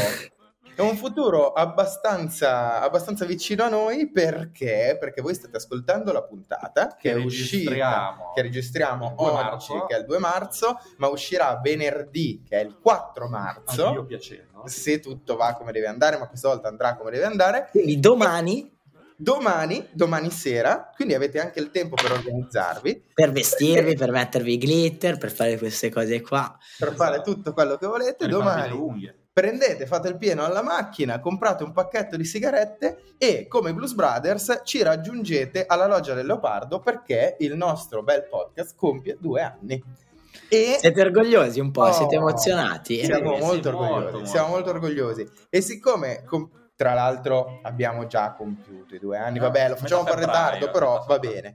È un futuro abbastanza, abbastanza vicino a noi perché? Perché voi state ascoltando la puntata che, Che è uscita, registriamo. che registriamo Il 2 oggi, marzo. che è il 2 marzo, ma uscirà venerdì, che è il 4 marzo. Anch'io piacendo. Se tutto va come deve andare, ma questa volta andrà come deve andare. Quindi domani, Domani, domani sera, quindi avete anche il tempo per organizzarvi, per vestirvi, per mettervi i glitter, per fare queste cose qua. per fare tutto quello che volete. Per Domani unghie. Prendete, fate il pieno alla macchina, comprate un pacchetto di sigarette e come Blues Brothers ci raggiungete alla Loggia del Leopardo perché il nostro bel podcast compie due anni. E Siete orgogliosi un po'? Oh, Siete emozionati? Siamo Sì, molto orgogliosi, molto, siamo molto orgogliosi. E siccome, com- tra l'altro, abbiamo già compiuto i due anni, vabbè, lo Eh, facciamo un po' in ritardo, però va bene.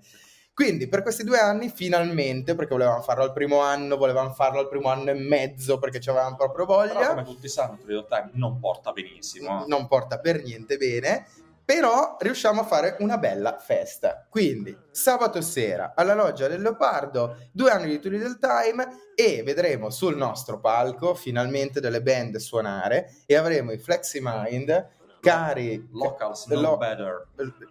Quindi per questi due anni finalmente, perché volevamo farlo al primo anno, volevamo farlo al primo anno e mezzo perché ci avevamo proprio Però voglia, come tutti sanno, Trio Time non porta benissimo. non porta per niente bene, però riusciamo a fare una bella festa. Quindi sabato sera alla Loggia del Leopardo, due anni di Turi del Time e vedremo sul nostro palco finalmente delle band suonare e avremo i Flexi Mind, cari Locals know lo-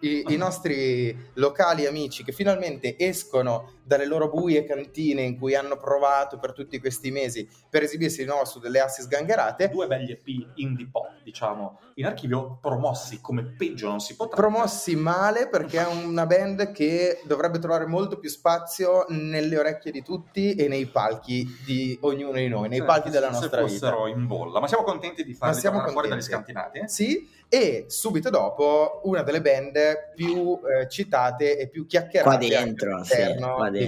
i, i nostri locali amici che finalmente escono dalle loro buie cantine in cui hanno provato per tutti questi mesi per esibirsi di nuovo su delle assi sgangherate Due belli EP indie pop, diciamo, in archivio promossi come peggio non si potrà. promossi male perché è una band che dovrebbe trovare molto più spazio nelle orecchie di tutti e nei palchi di ognuno di noi, nei Se- palchi della se nostra vita. fossero in bolla. Ma siamo contenti di farli Ma siamo tornare fuori dagli scantinati? Sì, e subito dopo una delle band più eh, citate e più chiacchierate Qua dentro, sì,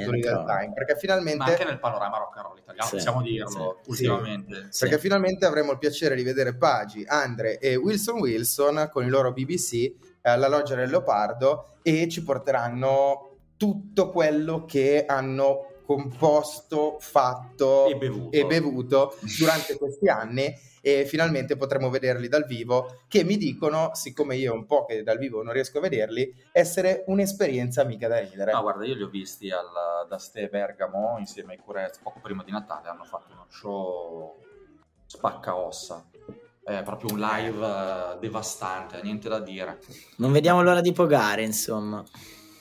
qua di dentro. Time, perché Ma finalmente, anche nel panorama rock and roll italiano, Sì, possiamo dirlo, sì. ultimamente. Sì. perché finalmente avremo il piacere di vedere Pagi, Andre e Wilson Wilson con il loro BBC eh, alla Loggia del Leopardo e ci porteranno tutto quello che hanno composto, fatto E bevuto. e bevuto durante questi anni e finalmente potremo vederli dal vivo che mi dicono, siccome io un po' che dal vivo non riesco a vederli, essere un'esperienza mica da ridere. No, guarda, io li ho visti al, da Ste Bergamo insieme ai Curez poco prima di Natale. Hanno fatto uno show spacca ossa. È proprio un live eh, devastante, niente da dire. Non vediamo l'ora di pogare, insomma.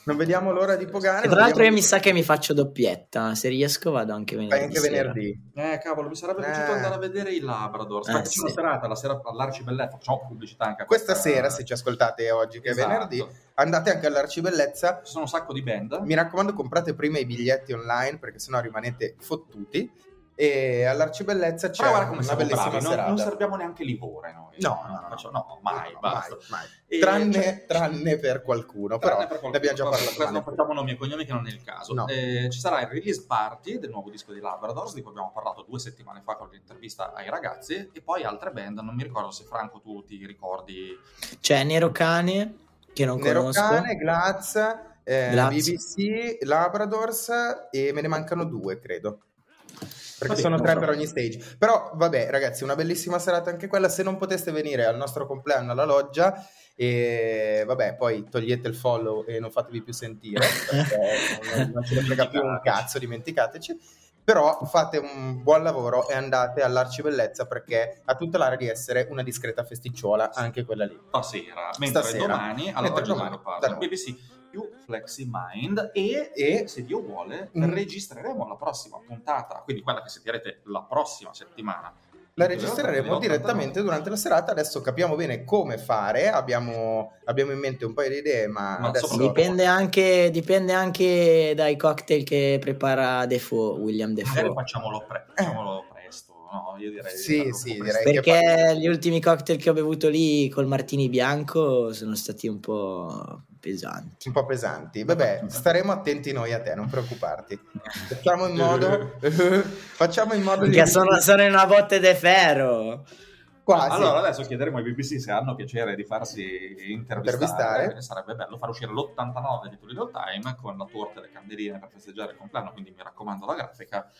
Non vediamo l'ora di pogare. E tra l'altro io mi sa che mi faccio doppietta. Se riesco vado anche venerdì. Anche venerdì. Eh, cavolo, mi sarebbe piaciuto Eh. andare a vedere i Labrador. Eh, Perché c'è sì. una serata, la sera all'Arcibellezza, facciamo pubblicità anche a Questa questa- sera, se ci ascoltate oggi che Esatto. è venerdì, andate anche all'Arcibellezza. Ci sono un sacco di band. Mi raccomando, comprate prima i biglietti online perché sennò rimanete fottuti. E all'Arcibellezza c'è Però guarda come una siamo bellissima bravi, non, serata. non serbiamo neanche livore noi. No, no, no. Facciamo- no, mai, No, basta. mai, mai. E tranne, c'è- tranne per qualcuno, Tranne però per qualcuno, ne abbiamo già parlato. questo non facciamo nomi e cognomi che non è il caso. No. Eh, ci sarà il release party del nuovo disco di Labradors, di cui abbiamo parlato due settimane fa con l'intervista ai ragazzi, e poi altre band, non mi ricordo se Franco tu ti ricordi. C'è Nero Cane, che non Nero conosco. Cane, Glaz, eh. BBC, Labradors e me ne mancano due, credo. Perché Vabbè, sono tre so. per ogni stage. Però, vabbè, ragazzi, una bellissima serata anche quella. Se non poteste venire al nostro compleanno alla loggia, e vabbè, poi togliete il follow e non fatevi più sentire, [laughs] non, non ce ne frega più un cazzo, dimenticateci. Però fate un buon lavoro e andate all'Arcibellezza perché ha tutta l'aria di essere una discreta festicciuola, anche quella lì. Stasera, mentre Stasera. domani alla Mentre domani, da noi. BBC più Flexi Mind e, E- se Dio vuole Mm. registreremo la prossima puntata, quindi quella che sentirete la prossima settimana. La registreremo direttamente durante la serata. Adesso capiamo bene come fare. Abbiamo, abbiamo in mente un paio di idee, ma, Ma adesso Dipende anche, dipende anche dai cocktail che prepara Defoe, William Magari Defoe. facciamolo, pre- facciamolo presto, no? Io direi di Sì, sì, direi Perché gli ultimi cocktail che ho bevuto lì col martini bianco sono stati un po' pesanti. un po' pesanti. Vabbè, staremo attenti noi a te, non preoccuparti. [laughs] Facciamo in modo. [laughs] facciamo in modo Perché sono, sono in una botte de ferro. quasi. Allora adesso chiederemo ai BBC se hanno piacere di farsi intervistare, Intervistare. sarebbe bello far uscire l'89 di Turido Time con la torta e le candeline per festeggiare il compleanno, quindi mi raccomando la grafica.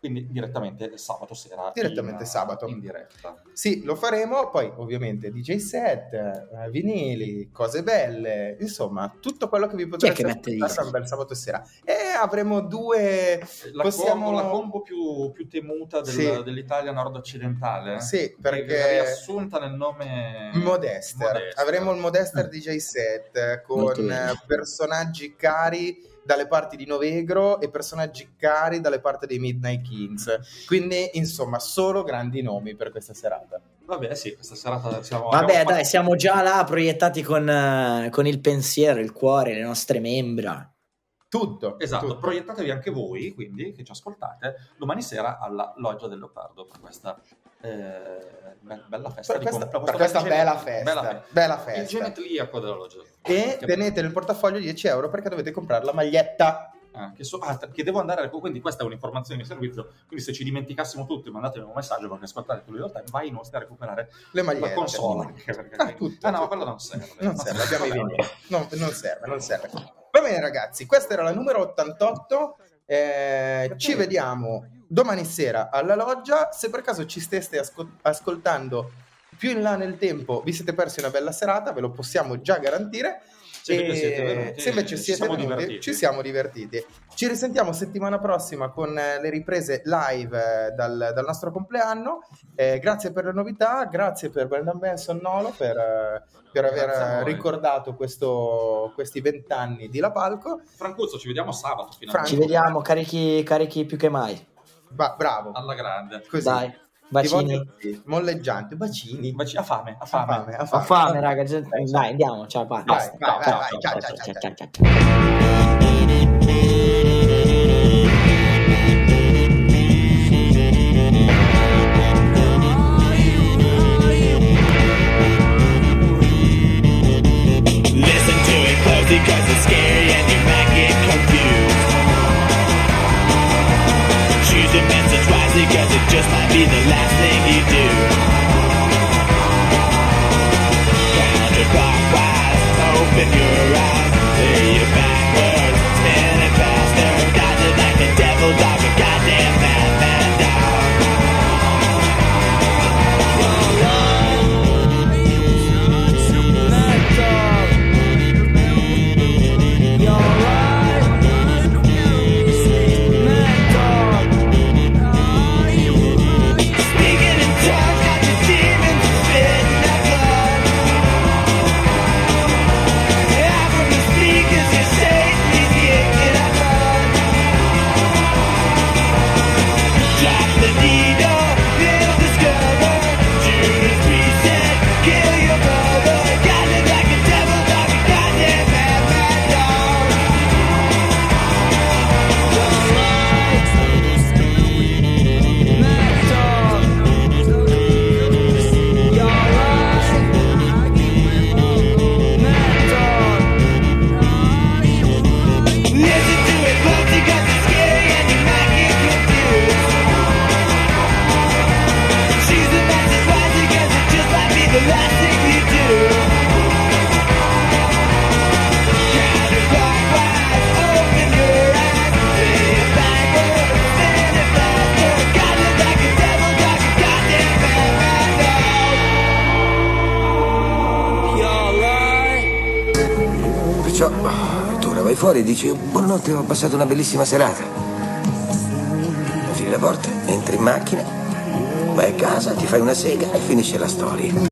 Quindi direttamente sabato sera. Direttamente in, sabato. In diretta. Sì, lo faremo, poi ovviamente DJ set, eh, vinili, cose belle, insomma, tutto quello che vi potrete che mette aspettare da un bel sabato sera. E avremo due... La, Possiamo- combo, la combo più, più temuta del- Sì. dell'Italia nord-occidentale. Sì, che- perché- riassunta nel nome Modester. Modester. Avremo il Modester Ah. DJ set eh, con eh, personaggi cari dalle parti di Novegro e personaggi cari dalle parti dei Midnight Kings. Quindi, insomma, solo grandi nomi per questa serata. Vabbè, sì, questa serata siamo. Vabbè, dai, fatto- siamo già là proiettati con, eh, con il pensiero, il cuore, le nostre membra. Tutto. Esatto, tutto. proiettatevi anche voi, quindi, che ci ascoltate, domani sera alla Loggia del Leopardo per questa eh, be- bella festa. Per di questa, com- per questa bella festa. bella Bella Il festa. genetliaco della Loggia. E Che- tenete nel portafoglio 10 euro perché dovete comprare la maglietta. Ah, che, so- ah, che devo andare, quindi questa è un'informazione di servizio, quindi se ci dimenticassimo tutti mandatemi un messaggio perché ascoltate tu in time, vai in nostra a recuperare Le la magliette. console. anche perché- Ah, tutto, ah no, ma tutto. quello non serve. Non serve, abbiamo i. Non, non serve, non serve. [laughs] Va bene ragazzi, questa era la numero 88. Eh, ci vediamo domani sera alla loggia. Se per caso ci steste asco- ascoltando più in là nel tempo, vi siete persi una bella serata, ve lo possiamo già garantire. Se invece siete venuti, se invece ci siete siamo venuti, divertiti. ci siamo divertiti. Ci risentiamo settimana prossima con eh, le riprese live eh, dal, dal nostro compleanno. Eh, grazie per le novità, grazie per Brendan Benson Nolo per, eh, per aver ricordato questo- questi vent'anni di La Palco. Francuzzo, ci vediamo sabato. Ci vediamo carichi, carichi più che mai. Va- bravo, Alla grande. così. Dai, bacini. voglio molleggiante, bacini. Baci- Ha fame, ha Ha fame. fame, ha Ho fame. fame, raga. gente- Dai, andiamo. Ciao, Vai, basta. vai, vai, Ciao, vai, ciao, ciao, ciao, ciao, ciao, ciao. ciao, ciao. Be the last thing you do. Counterclockwise, open your eyes, fuori e dici buonanotte, ho passato una bellissima serata. Chiudi la porta, entri in macchina, vai a casa, ti fai una sega e finisce la storia.